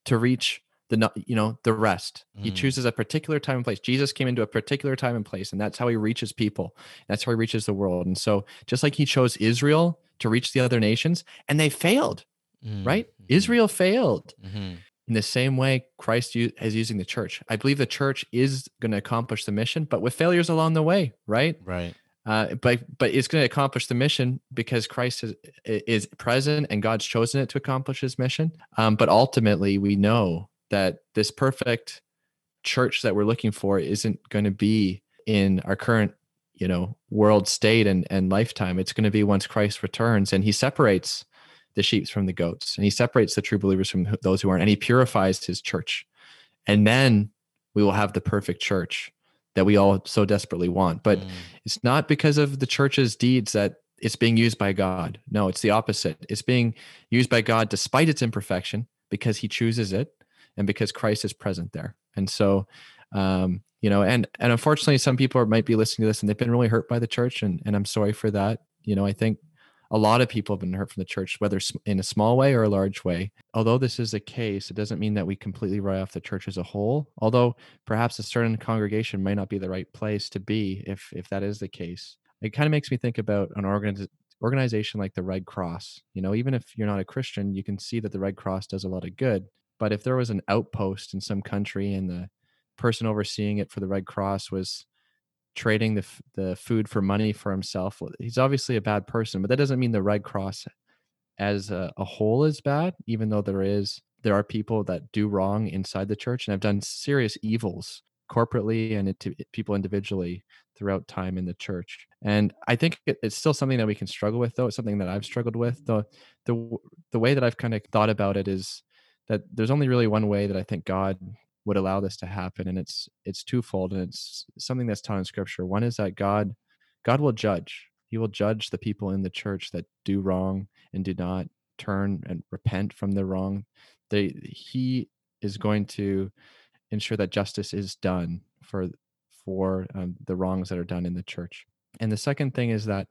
[SPEAKER 2] to reach the you know the rest mm. he chooses a particular time and place jesus came into a particular time and place and that's how he reaches people that's how he reaches the world and so just like he chose israel to reach the other nations and they failed mm. right mm-hmm. israel failed mm-hmm. in the same way christ is using the church i believe the church is going to accomplish the mission but with failures along the way right
[SPEAKER 1] right
[SPEAKER 2] uh, but but it's going to accomplish the mission because Christ is, is present and God's chosen it to accomplish His mission. Um, but ultimately, we know that this perfect church that we're looking for isn't going to be in our current you know world state and and lifetime. It's going to be once christ returns and he separates the sheep from the goats and he separates the true believers from those who aren't and he purifies his church. And then we will have the perfect church that we all so desperately want. But mm. it's not because of the church's deeds that it's being used by god. No it's the opposite. It's being used by god despite its imperfection because he chooses it and because christ is present there and so um, you know and and unfortunately some people are, might be listening to this and they've been really hurt by the church and and i'm sorry for that you know i think a lot of people have been hurt from the church, whether in a small way or a large way. Although this is the case, it doesn't mean that we completely write off the church as a whole. Although perhaps a certain congregation might not be the right place to be if if that is the case. It kind of makes me think about an organiz- organization like the Red Cross. You know, even if you're not a Christian, you can see that the Red Cross does a lot of good. But if there was an outpost in some country and the person overseeing it for the Red Cross was trading the the food for money for himself. He's obviously a bad person, but that doesn't mean the Red Cross as a, a, whole is bad. Even though there is there are people that do wrong inside the church and have done serious evils corporately and to people individually throughout time in the church. And I think it, it's still something that we can struggle with, though. It's something that I've struggled with. the the The way that I've kind of thought about it is that there's only really one way that I think God would allow this to happen and it's it's twofold and it's something that's taught in scripture. One is that god god will judge. He will judge the people in the church that do wrong and do not turn and repent from their wrong. They he is going to ensure that justice is done for for um, the wrongs that are done in the church. And the second thing is that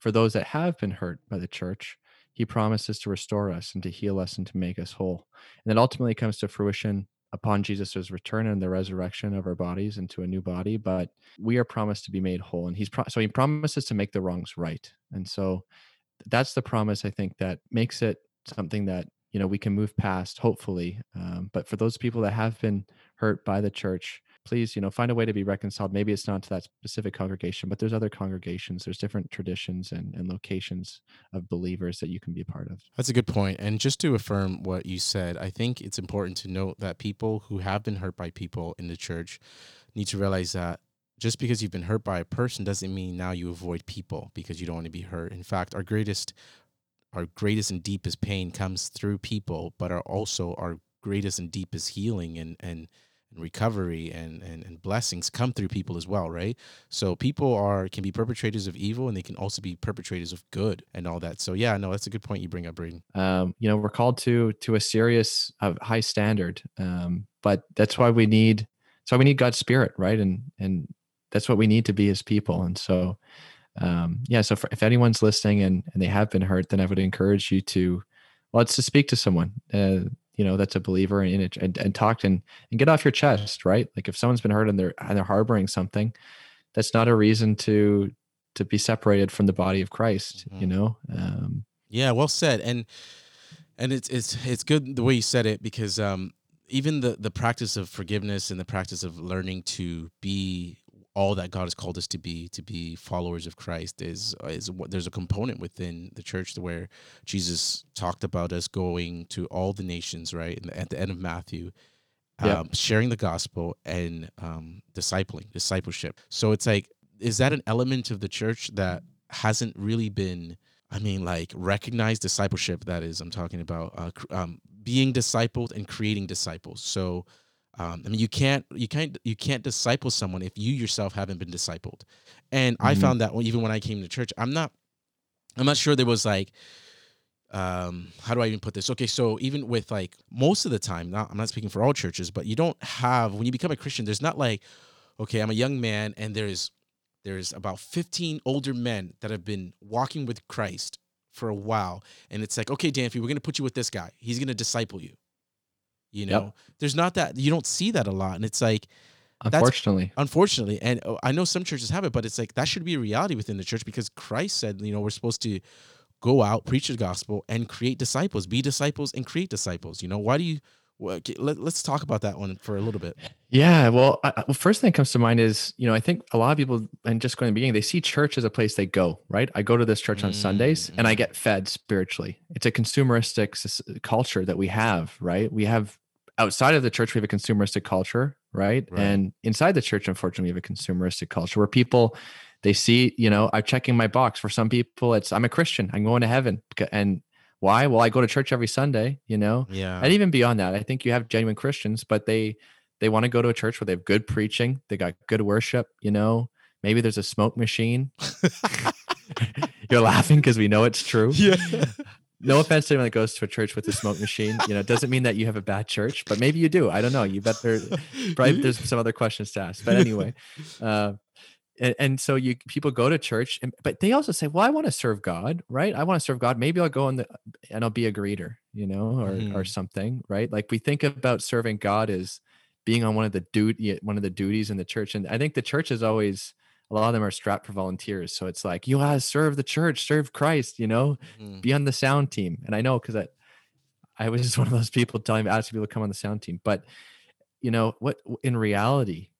[SPEAKER 2] for those that have been hurt by the church he promises to restore us and to heal us and to make us whole and that ultimately comes to fruition upon Jesus' return and the resurrection of our bodies into a new body, but we are promised to be made whole. And he's pro- so he promises to make the wrongs right. And so that's the promise I think that makes it something that you know we can move past, hopefully. Um, but for those people that have been hurt by the church, please you know find a way to be reconciled. Maybe it's not to that specific congregation but there's other congregations there's different traditions and, and locations of believers that you can be a part of.
[SPEAKER 1] That's a good point and just to affirm what you said i think it's important to note that people who have been hurt by people in the church need to realize that just because you've been hurt by a person doesn't mean now you avoid people because you don't want to be hurt. In fact our greatest our greatest and deepest pain comes through people but are also our greatest and deepest healing and and and recovery and, and, and blessings come through people as well, right? So people are can be perpetrators of evil and they can also be perpetrators of good and all that. So yeah, no, that's a good point you bring up, Braden.
[SPEAKER 2] Um, you know, we're called to to a serious, uh, high standard, um, but that's why we need why we need God's spirit, right? And and that's what we need to be as people. And so, um, yeah. So for, if anyone's listening and and they have been hurt, then I would encourage you to well, it's to speak to someone. Uh, you know that's a believer in it and, and talk and, and get off your chest right like if someone's been hurt and they're and they're harboring something that's not a reason to to be separated from the body of christ mm-hmm. you know um
[SPEAKER 1] yeah well said and and it's it's it's good the way you said it because um even the the practice of forgiveness and the practice of learning to be all that God has called us to be, to be followers of Christ, is is what there's a component within the church where Jesus talked about us going to all the nations, right? And at the end of Matthew, um, sharing the gospel and um, discipling, discipleship. So it's like, is that an element of the church that hasn't really been? I mean, like recognized discipleship. That is, I'm talking about uh, um, being discipled and creating disciples. So um, I mean, you can't you can't you can't disciple someone if you yourself haven't been discipled. And mm-hmm. I found that even when I came to church, I'm not I'm not sure there was like um how do I even put this? Okay, so even with like most of the time, not I'm not speaking for all churches, but you don't have when you become a Christian, there's not like okay, I'm a young man and there's there's about 15 older men that have been walking with Christ for a while and it's like okay Danfy we're going to put you with this guy he's going to disciple you you know, yep. there's not that you don't see that a lot, and it's like
[SPEAKER 2] unfortunately,
[SPEAKER 1] unfortunately, and oh, I know some churches have it, but it's like that should be a reality within the church because Christ said, you know, we're supposed to go out, preach the gospel, and create disciples, be disciples, and create disciples. You know, why do you? Let, us talk about that one for a little bit.
[SPEAKER 2] Yeah, well, I, well, first thing that comes to mind is you know I think a lot of people and just going to the beginning they see church as a place they go. Right, I go to this church on mm-hmm. Sundays and I mm-hmm. get fed spiritually. It's a consumeristic culture that we have. Right, we have outside of the church we have a consumeristic culture right? right? and inside the church unfortunately we have a consumeristic culture where people they see you know i'm checking my box for some people it's i'm a christian i'm going to heaven and Why? Well, I go to church every Sunday, you know?
[SPEAKER 1] Yeah.
[SPEAKER 2] And even beyond that, I think you have genuine Christians, but they they want to go to a church where they have good preaching, they got good worship, you know. Maybe there's a smoke machine. You're laughing because we know it's true.
[SPEAKER 1] yeah.
[SPEAKER 2] No offense to anyone that goes to a church with a smoke machine. You know, it doesn't mean that you have a bad church, but maybe you do. I don't know. You better probably there's some other questions to ask. But anyway, uh, and, and so you people go to church, and, but they also say, "Well, I want to serve God, right? I want to serve God. Maybe I'll go in the and I'll be a greeter, you know, or
[SPEAKER 1] Mhm.
[SPEAKER 2] or something, right? Like we think about serving God as being on one of the duty one of the duties in the church, and I think the church is always a lot of them are strapped for volunteers. So it's like you gotta serve the church, serve Christ, you know,
[SPEAKER 1] Mhm.
[SPEAKER 2] be on the sound team. And I know because I, I was just one of those people telling asking people to come on the sound team. But you know what? In reality,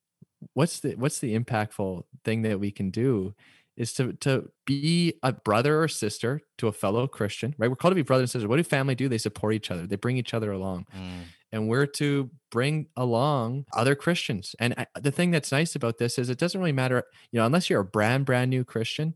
[SPEAKER 2] what's the what's the impactful thing that we can do is to to be a brother or sister to a fellow Christian, right? We're called to be brothers and sisters. What do family do? They support each other. They bring each other along
[SPEAKER 1] Mm.
[SPEAKER 2] And we're to bring along other Christians. And I, the thing that's nice about this is it doesn't really matter, you know, unless you're a brand brand new Christian.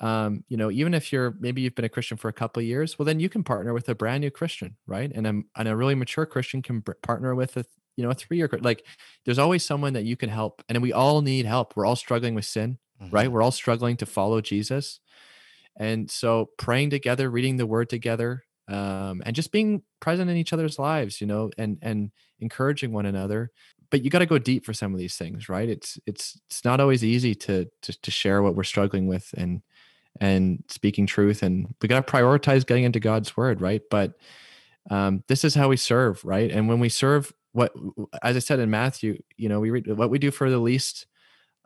[SPEAKER 2] Um, you know, even if you're maybe you've been a Christian for a couple of years, well, then you can partner with a brand new Christian, right? And a, and a really mature Christian can partner with a you know a three year like. There's always someone that you can help, and we all need help. We're all struggling with sin, right?
[SPEAKER 1] Mhm.
[SPEAKER 2] We're all struggling to follow Jesus. And so praying together, reading the word together, um, and just being present in each other's lives, you know, and and encouraging one another. But you got to go deep for some of these things, right? It's it's it's not always easy to to, to share what we're struggling with and and speaking truth, and we got to prioritize getting into God's word, right? But um, this is how we serve, right? And when we serve, what as I said in Matthew, you know, we read what we do for the least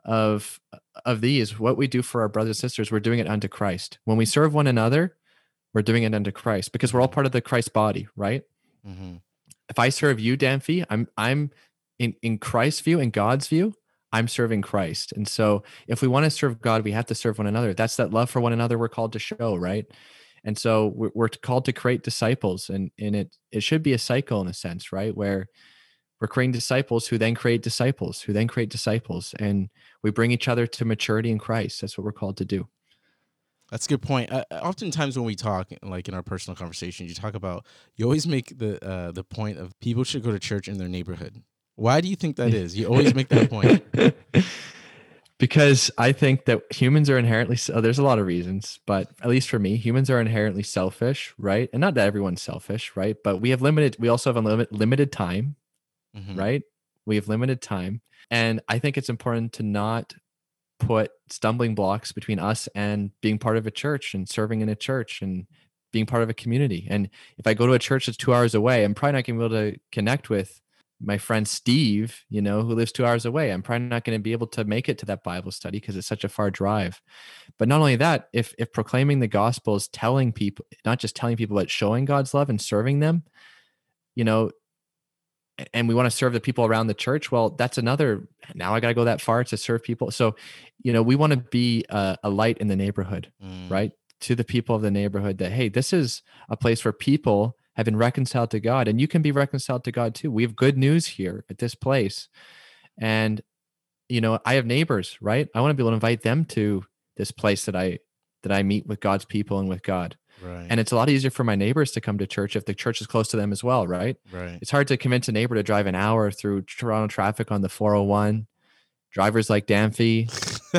[SPEAKER 2] of of these, what we do for our brothers and sisters, we're doing it unto Christ. When we serve one another, we're doing it unto Christ because we're all part of the Christ body, right?
[SPEAKER 1] Mhm.
[SPEAKER 2] If I serve you, Danfy, I'm I'm in in Christ's view, in God's view, I'm serving Christ. And so if we want to serve God, we have to serve one another. That's that love for one another we're called to show, right? And so we're, we're called to create disciples, and and it it should be a cycle in a sense, right? Where we're creating disciples who then create disciples, who then create disciples, and we bring each other to maturity in Christ. That's what we're called to do.
[SPEAKER 1] That's a good point. Uh, oftentimes when we talk, like in our personal conversations, you talk about you always make the uh, the point of people should go to church in their neighborhood. Why do you think that is? You always make that point.
[SPEAKER 2] because I think that humans are inherently oh, there's a lot of reasons, but at least for me, humans are inherently selfish, right? And not that everyone's selfish, right? But we have limited we also have a limit, limited time,
[SPEAKER 1] Mhm.
[SPEAKER 2] right? We have limited time, and I think it's important to not put stumbling blocks between us and being part of a church and serving in a church and being part of a community. And if I go to a church that's two hours away, I'm probably not going to be able to connect with my friend Steve, you know, who lives two hours away. I'm probably not going to be able to make it to that Bible study because it's such a far drive. But not only that, if if proclaiming the gospel is telling people, not just telling people, but showing God's love and serving them, you know, and we want to serve the people around the church, well, that's another. Now I got to go that far to serve people. So, you know, we want to be a, a light in the neighborhood
[SPEAKER 1] Mm.
[SPEAKER 2] right to the people of the neighborhood that hey this is a place where people have been reconciled to god and you can be reconciled to god too we have good news here at this place and you know i have neighbors right i want to be able to invite them to this place that i that i meet with god's people and with god
[SPEAKER 1] Right.
[SPEAKER 2] and it's a lot easier for my neighbors to come to church if the church is close to them as well right
[SPEAKER 1] right.
[SPEAKER 2] it's hard to convince a neighbor to drive an hour through toronto traffic on the 401 drivers like Danfy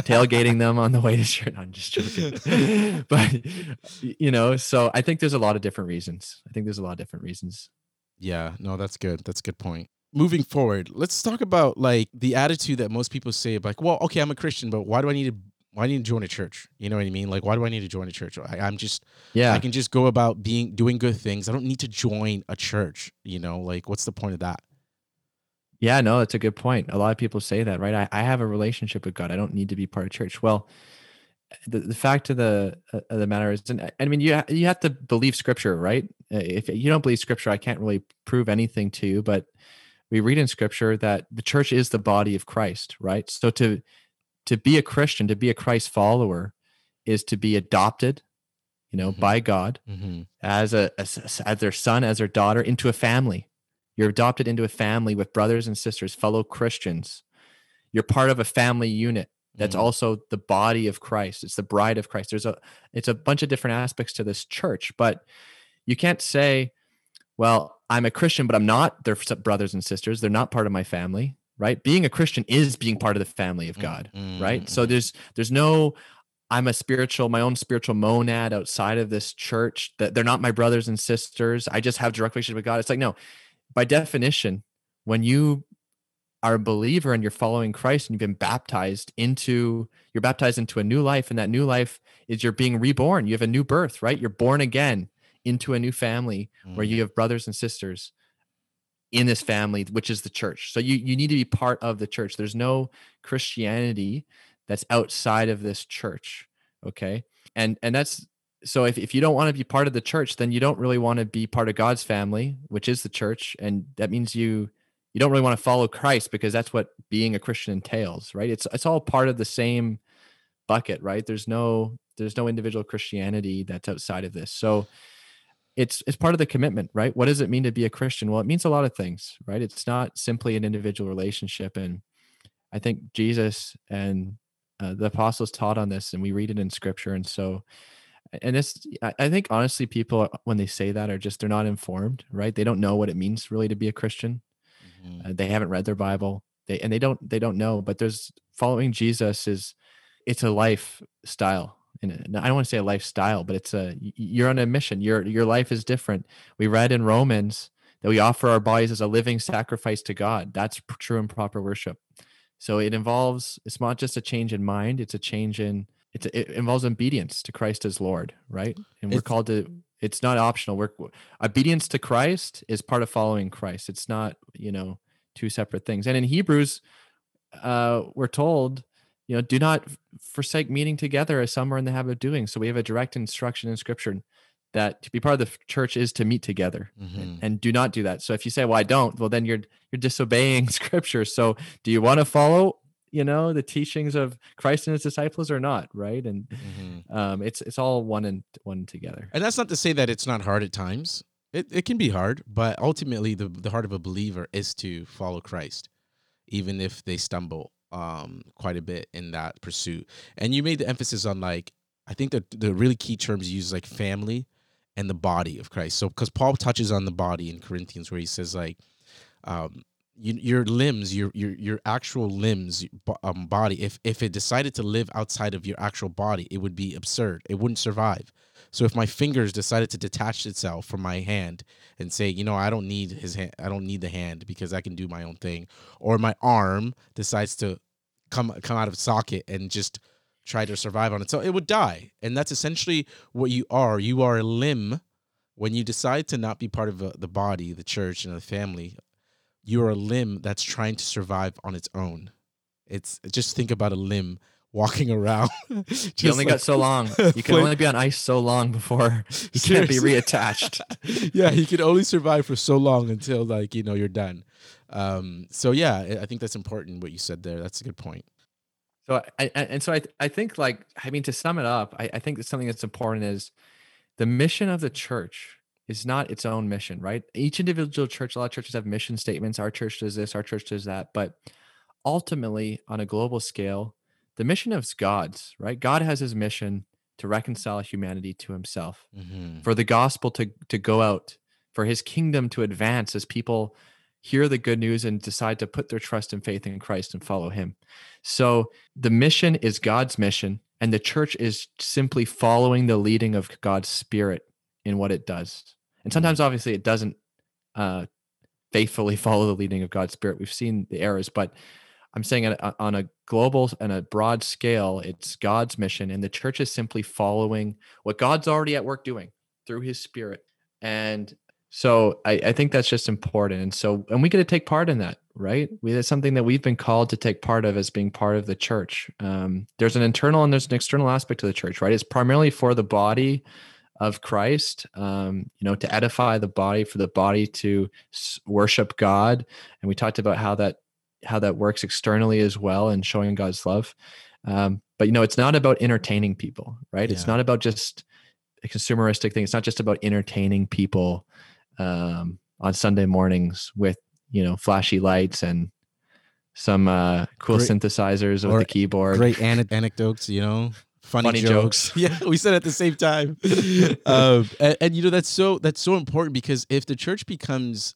[SPEAKER 2] tailgating them on the way to church. No, I'm just joking. but you know, so I think there's a lot of different reasons. I think there's a lot of different reasons.
[SPEAKER 1] Yeah, no, that's good. That's a good point. Moving forward, let's talk about like the attitude that most people say, like, well, okay, I'm a Christian, but why do I need to why do I need to join a church? You know what I mean? Like, why do I need to join a church? I, I'm just
[SPEAKER 2] Yeah.
[SPEAKER 1] I can just go about being doing good things. I don't need to join a church. You know, like what's the point of that?
[SPEAKER 2] Yeah, no, that's a good point. A lot of people say that, right? I, I have a relationship with God. I don't need to be part of church. Well, the, the fact of the uh, of the matter is, and I mean, you ha- you have to believe Scripture, right? Uh, If you don't believe Scripture, I can't really prove anything to you. But we read in Scripture that the church is the body of Christ, right? So to to be a Christian, to be a Christ follower, is to be adopted, you know,
[SPEAKER 1] Mhm.
[SPEAKER 2] by God
[SPEAKER 1] Mm-hmm.
[SPEAKER 2] as a as, as their son, as their daughter, into a family. You're adopted into a family with brothers and sisters, fellow Christians. You're part of a family unit that's
[SPEAKER 1] Mhm.
[SPEAKER 2] also the body of Christ. It's the bride of Christ. There's a it's a bunch of different aspects to this church, but you can't say, well, I'm a Christian, but I'm not their brothers and sisters. They're not part of my family, right? Being a Christian is being part of the family of God, mm-hmm. right? So mm-hmm. there's there's no I'm a spiritual, my own spiritual monad outside of this church. That they're not my brothers and sisters. I just have direct relationship with God. It's like no, by definition, when you are a believer and you're following Christ and you've been baptized into you're baptized into a new life and that new life is you're being reborn. You have a new birth, right? You're born again into a new family mm. where you have brothers and sisters in this family which is the church. So you you need to be part of the church. There's no Christianity that's outside of this church, okay? And and that's so if, if you don't want to be part of the church then you don't really want to be part of god's family which is the church and that means you you don't really want to follow Christ because that's what being a Christian entails, right? It's it's all part of the same bucket, right? There's no there's no individual Christianity that's outside of this. So it's it's part of the commitment, right? What does it mean to be a Christian? Well, it means a lot of things, right? It's not simply an individual relationship and I think Jesus and uh, the apostles taught on this and we read it in scripture and so and this i think honestly people when they say that are just they're not informed right they don't know what it means really to be a christian Mm-hmm. Uh, they haven't read their Bible. They and they don't they don't know. But there's following Jesus is it's a lifestyle. And I don't want to say a lifestyle, but it's a you're on a mission. Your your life is different. We read in Romans that we offer our bodies as a living sacrifice to God. That's true and proper worship. So it involves it's not just a change in mind; it's a change in it's it involves obedience to Christ as Lord, right? And we're it's, called to it's not optional. We're obedience to Christ is part of following Christ. It's not, you know, two separate things. And in Hebrews, uh, we're told, you know, do not forsake meeting together as some are in the habit of doing. So we have a direct instruction in Scripture that to be part of the church is to meet together, mm-hmm. and, and do not do that. So if you say, "Well, I don't," well, then you're you're disobeying Scripture. So do you want to follow you know the teachings of christ and his disciples or not right and mm-hmm. um, it's it's all one and one together
[SPEAKER 1] and that's not to say that it's not hard at times it, it can be hard but ultimately the, the heart of a believer is to follow christ even if they stumble um, quite a bit in that pursuit and you made the emphasis on like i think that the really key terms you use like family and the body of christ so because paul touches on the body in corinthians where he says like um, you, your limbs, your your your actual limbs, um, body. If if it decided to live outside of your actual body, it would be absurd. It wouldn't survive. So if my fingers decided to detach itself from my hand and say, you know, I don't need his hand, I don't need the hand because I can do my own thing, or my arm decides to come come out of socket and just try to survive on it, so it would die. And that's essentially what you are. You are a limb when you decide to not be part of uh, the body, the church, and the family you're a limb that's trying to survive on its own. It's just think about a limb walking around.
[SPEAKER 2] you only like, got so long. You can only be on ice so long before you can't be reattached.
[SPEAKER 1] yeah, you can only survive for so long until like you know you're done. Um, so yeah, I think that's important what you said there. That's a good point.
[SPEAKER 2] So I, and so I I think like I mean to sum it up, I, I think that something that's important is the mission of the church is not its own mission, right? Each individual church, a lot of churches have mission statements. Our church does this, our church does that. But ultimately, on a global scale, the mission of God's, right? God has his mission to reconcile humanity to himself, mm-hmm. for the gospel to, to go out, for his kingdom to advance as people hear the good news and decide to put their trust and faith in Christ and follow him. So the mission is God's mission, and the church is simply following the leading of God's spirit in what it does. And sometimes, obviously, it doesn't uh, faithfully follow the leading of God's Spirit. We've seen the errors, but I'm saying on a global and a broad scale, it's God's mission, and the church is simply following what God's already at work doing through His Spirit. And so I, I think that's just important. And so, and we get to take part in that, right? We, that's something that we've been called to take part of as being part of the church. Um, there's an internal and there's an external aspect to the church, right? It's primarily for the body of Christ, um, you know, to edify the body, for the body to worship God. And we talked about how that how that works externally as well and showing God's love. Um, but you know, it's not about entertaining people, right? Yeah. It's not about just a consumeristic thing. It's not just about entertaining people um, on Sunday mornings with you know flashy lights and some uh, cool great, synthesizers with the keyboard.
[SPEAKER 1] Great anecdotes, you know funny,
[SPEAKER 2] Funny
[SPEAKER 1] jokes.
[SPEAKER 2] jokes.
[SPEAKER 1] yeah, we said at the same time. um, and, and you know that's so that's so important because if the church becomes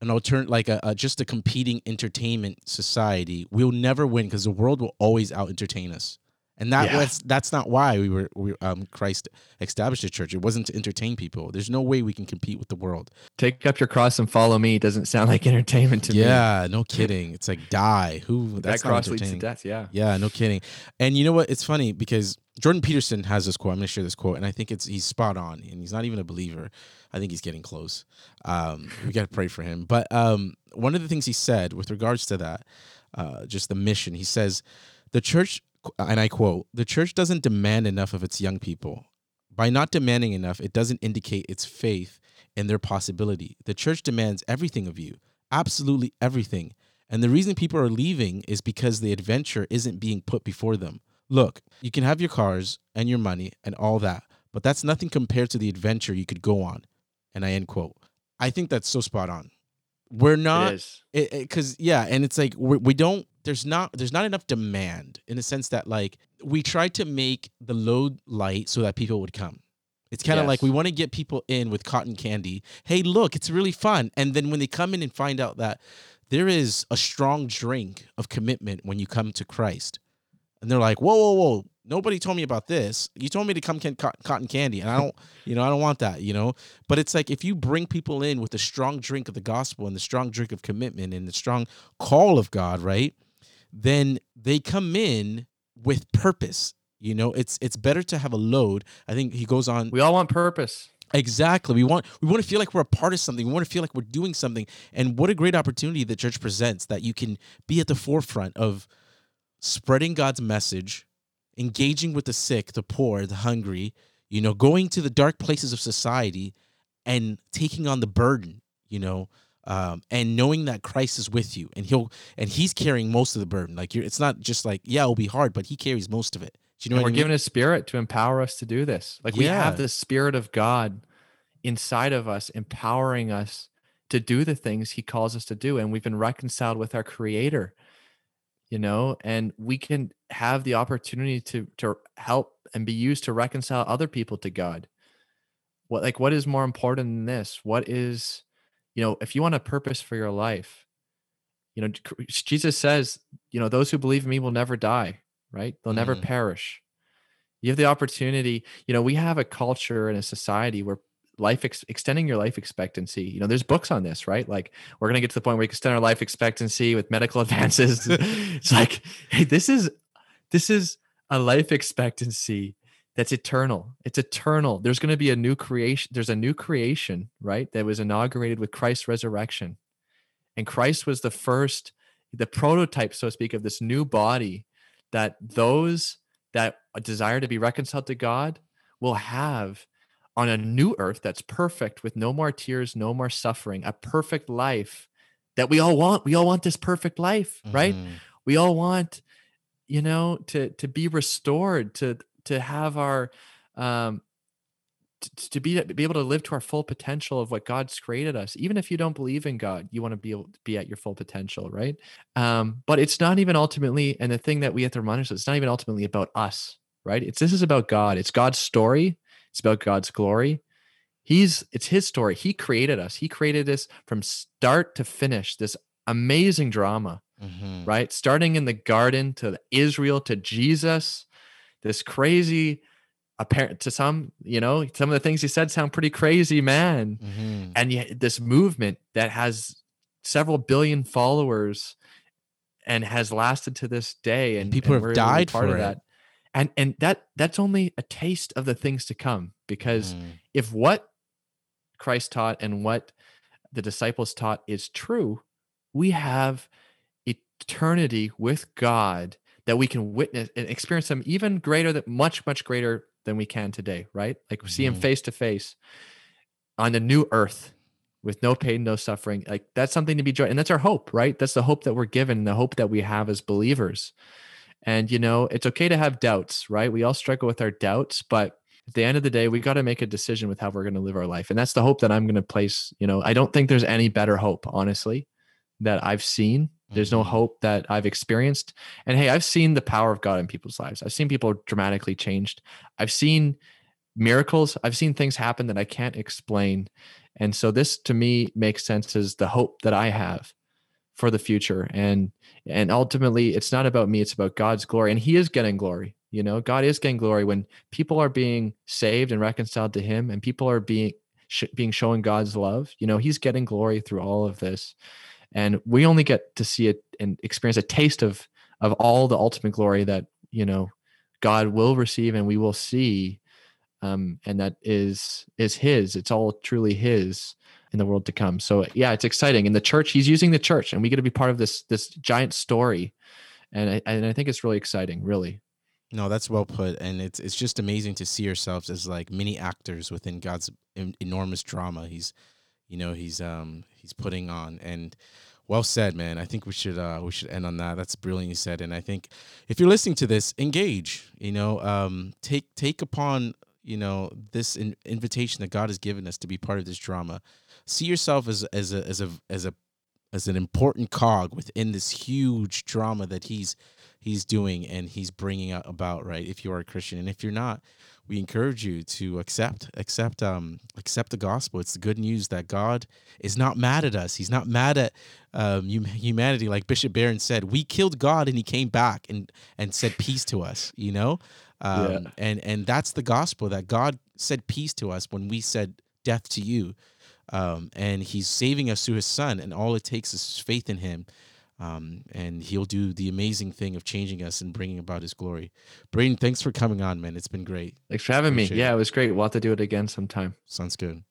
[SPEAKER 1] an alternate, like a, a just a competing entertainment society, we'll never win because the world will always out entertain us. And that
[SPEAKER 2] Yeah.
[SPEAKER 1] was that's not why we were we, um, Christ established a church. It wasn't to entertain people. There's no way we can compete with the world.
[SPEAKER 2] Take up your cross and follow me doesn't sound like entertainment to me.
[SPEAKER 1] yeah, no kidding. It's like die. Who
[SPEAKER 2] That cross leads to death. Yeah.
[SPEAKER 1] Yeah, no kidding. And you know what? It's funny because Jordan Peterson has this quote. I'm going to share this quote, and I think it's he's spot on. And he's not even a believer. I think he's getting close. Um, we got to pray for him. But um, one of the things he said with regards to that, uh, just the mission, he says, the church, and I quote, the church doesn't demand enough of its young people. By not demanding enough, it doesn't indicate its faith in their possibility. The church demands everything of you, absolutely everything. And the reason people are leaving is because the adventure isn't being put before them. Look, you can have your cars and your money and all that, but that's nothing compared to the adventure you could go on. And I end quote. I think that's so spot on. We're not because yeah and it's like we, we don't there's not there's not enough demand in the sense that like we try to make the load light so that people would come. It's kind of like we want to get people in with cotton candy. Hey look it's really fun. And then when they come in and find out that there is a strong drink of commitment when you come to christ and they're like whoa whoa whoa. Nobody told me about this. You told me to come can- cotton candy and i don't you know i don't want that you know? But it's like if you bring people in with the strong drink of the gospel and the strong drink of commitment and the strong call of God, right? Then they come in with purpose. You know, it's it's better to have a load. I think he goes on
[SPEAKER 2] We all want purpose.
[SPEAKER 1] Exactly. We want we want to feel like we're a part of something. We want to feel like we're doing something. And what a great opportunity the church presents that you can be at the forefront of spreading God's message, engaging with the sick, the poor, the hungry, you know, going to the dark places of society and taking on the burden, you know, um, and knowing that Christ is with you and he'll and he's carrying most of the burden. Like you're it's not just like, yeah, it'll be hard, but he carries most of it. Do you know
[SPEAKER 2] And we're
[SPEAKER 1] I mean?
[SPEAKER 2] given a spirit to empower us to do this. Like we
[SPEAKER 1] Yeah.
[SPEAKER 2] have the spirit of God inside of us, empowering us to do the things he calls us to do. And we've been reconciled with our creator, you know, and we can have the opportunity to to help and be used to reconcile other people to God. What like what is more important than this? What is, you know, if you want a purpose for your life, you know, Jesus says, you know, those who believe in me will never die, right? They'll never
[SPEAKER 1] Mhm.
[SPEAKER 2] perish. You have the opportunity, you know, we have a culture and a society where life ex- extending your life expectancy, you know, there's books on this, right? Like we're going to get to the point where we can extend our life expectancy with medical advances. it's like, hey, this is this is a life expectancy that's eternal. It's eternal. There's going to be a new creation. There's a new creation, right? That was inaugurated with Christ's resurrection. And Christ was the first, the prototype, so to speak, of this new body that those that desire to be reconciled to God will have on a new earth that's perfect with no more tears, no more suffering, a perfect life that we all want. We all want this perfect life, right?
[SPEAKER 1] Mhm.
[SPEAKER 2] we all want you know to to be restored to to have our um t- to be be able to live to our full potential of what God's created us. Even if you don't believe in God, you want to be able to be at your full potential, right? Um, but it's not even ultimately, and the thing that we have to remind ourselves, it's not even ultimately about us, right? It's this is about God. It's God's story. It's about God's glory. He's it's his story. He created us. He created us from start to finish. This amazing drama
[SPEAKER 1] Mhm.
[SPEAKER 2] right? Starting in the garden to Israel to Jesus, this crazy apparent to some, you know, some of the things he said sound pretty crazy, man.
[SPEAKER 1] Mhm.
[SPEAKER 2] And yet this movement that has several billion followers and has lasted to this day and
[SPEAKER 1] people
[SPEAKER 2] and
[SPEAKER 1] have
[SPEAKER 2] we're able to be
[SPEAKER 1] died
[SPEAKER 2] part
[SPEAKER 1] for
[SPEAKER 2] of
[SPEAKER 1] it.
[SPEAKER 2] that. And and that that's only a taste of the things to come because
[SPEAKER 1] Mhm.
[SPEAKER 2] if what Christ taught and what the disciples taught is true, we have eternity with God that we can witness and experience them even greater than much, much greater than we can today, right? Like we see him
[SPEAKER 1] Mhm.
[SPEAKER 2] face to face on the new earth with no pain, no suffering. Like that's something to be joy. And that's our hope, right? That's the hope that we're given, the hope that we have as believers. And you know, it's okay to have doubts, right? We all struggle with our doubts, but at the end of the day, we got to make a decision with how we're going to live our life. And that's the hope that I'm going to place. You know, I don't think there's any better hope, honestly, that I've seen There's no
[SPEAKER 1] Mhm.
[SPEAKER 2] hope that I've experienced. And hey, I've seen the power of God in people's lives. I've seen people dramatically changed. I've seen miracles. I've seen things happen that I can't explain. And so this to me makes sense as the hope that I have for the future. And and ultimately it's not about me, it's about God's glory. And he is getting glory. You know, God is getting glory when people are being saved and reconciled to him and people are being sh- being shown God's love. You know, he's getting glory through all of this. And we only get to see it and experience a taste of of all the ultimate glory that, you know, God will receive and we will see um, and that is is his. It's all truly his in the world to come. So yeah it's exciting. In the church he's using the church and we get to be part of this this giant story. And I, and I think it's really exciting really.
[SPEAKER 1] No, that's well put, and it's it's just amazing to see ourselves as like mini actors within God's enormous drama. He's, you know, he's um he's putting on, and well said, man. I think we should uh we should end on that. That's brilliantly said, and I think if you're listening to this, engage. You know, um, take take upon you know this in, invitation that God has given us to be part of this drama. See yourself as as a as a as a as an important cog within this huge drama that he's he's doing and he's bringing out about right if you are a christian and if you're not we encourage you to accept accept um accept the gospel. It's the good news that god is not mad at us. He's not mad at um humanity. Like bishop barron said we killed god and he came back and and said peace to us you know? Um
[SPEAKER 2] Yeah.
[SPEAKER 1] and and that's the gospel that god said peace to us when we said death to you. Um, and he's saving us through his son and all it takes is faith in him um, and he'll do the amazing thing of changing us and bringing about his glory. Braden thanks for coming on man. It's been great.
[SPEAKER 2] Thanks for having me. Yeah
[SPEAKER 1] it.
[SPEAKER 2] it was great. We'll have to do it again sometime.
[SPEAKER 1] Sounds good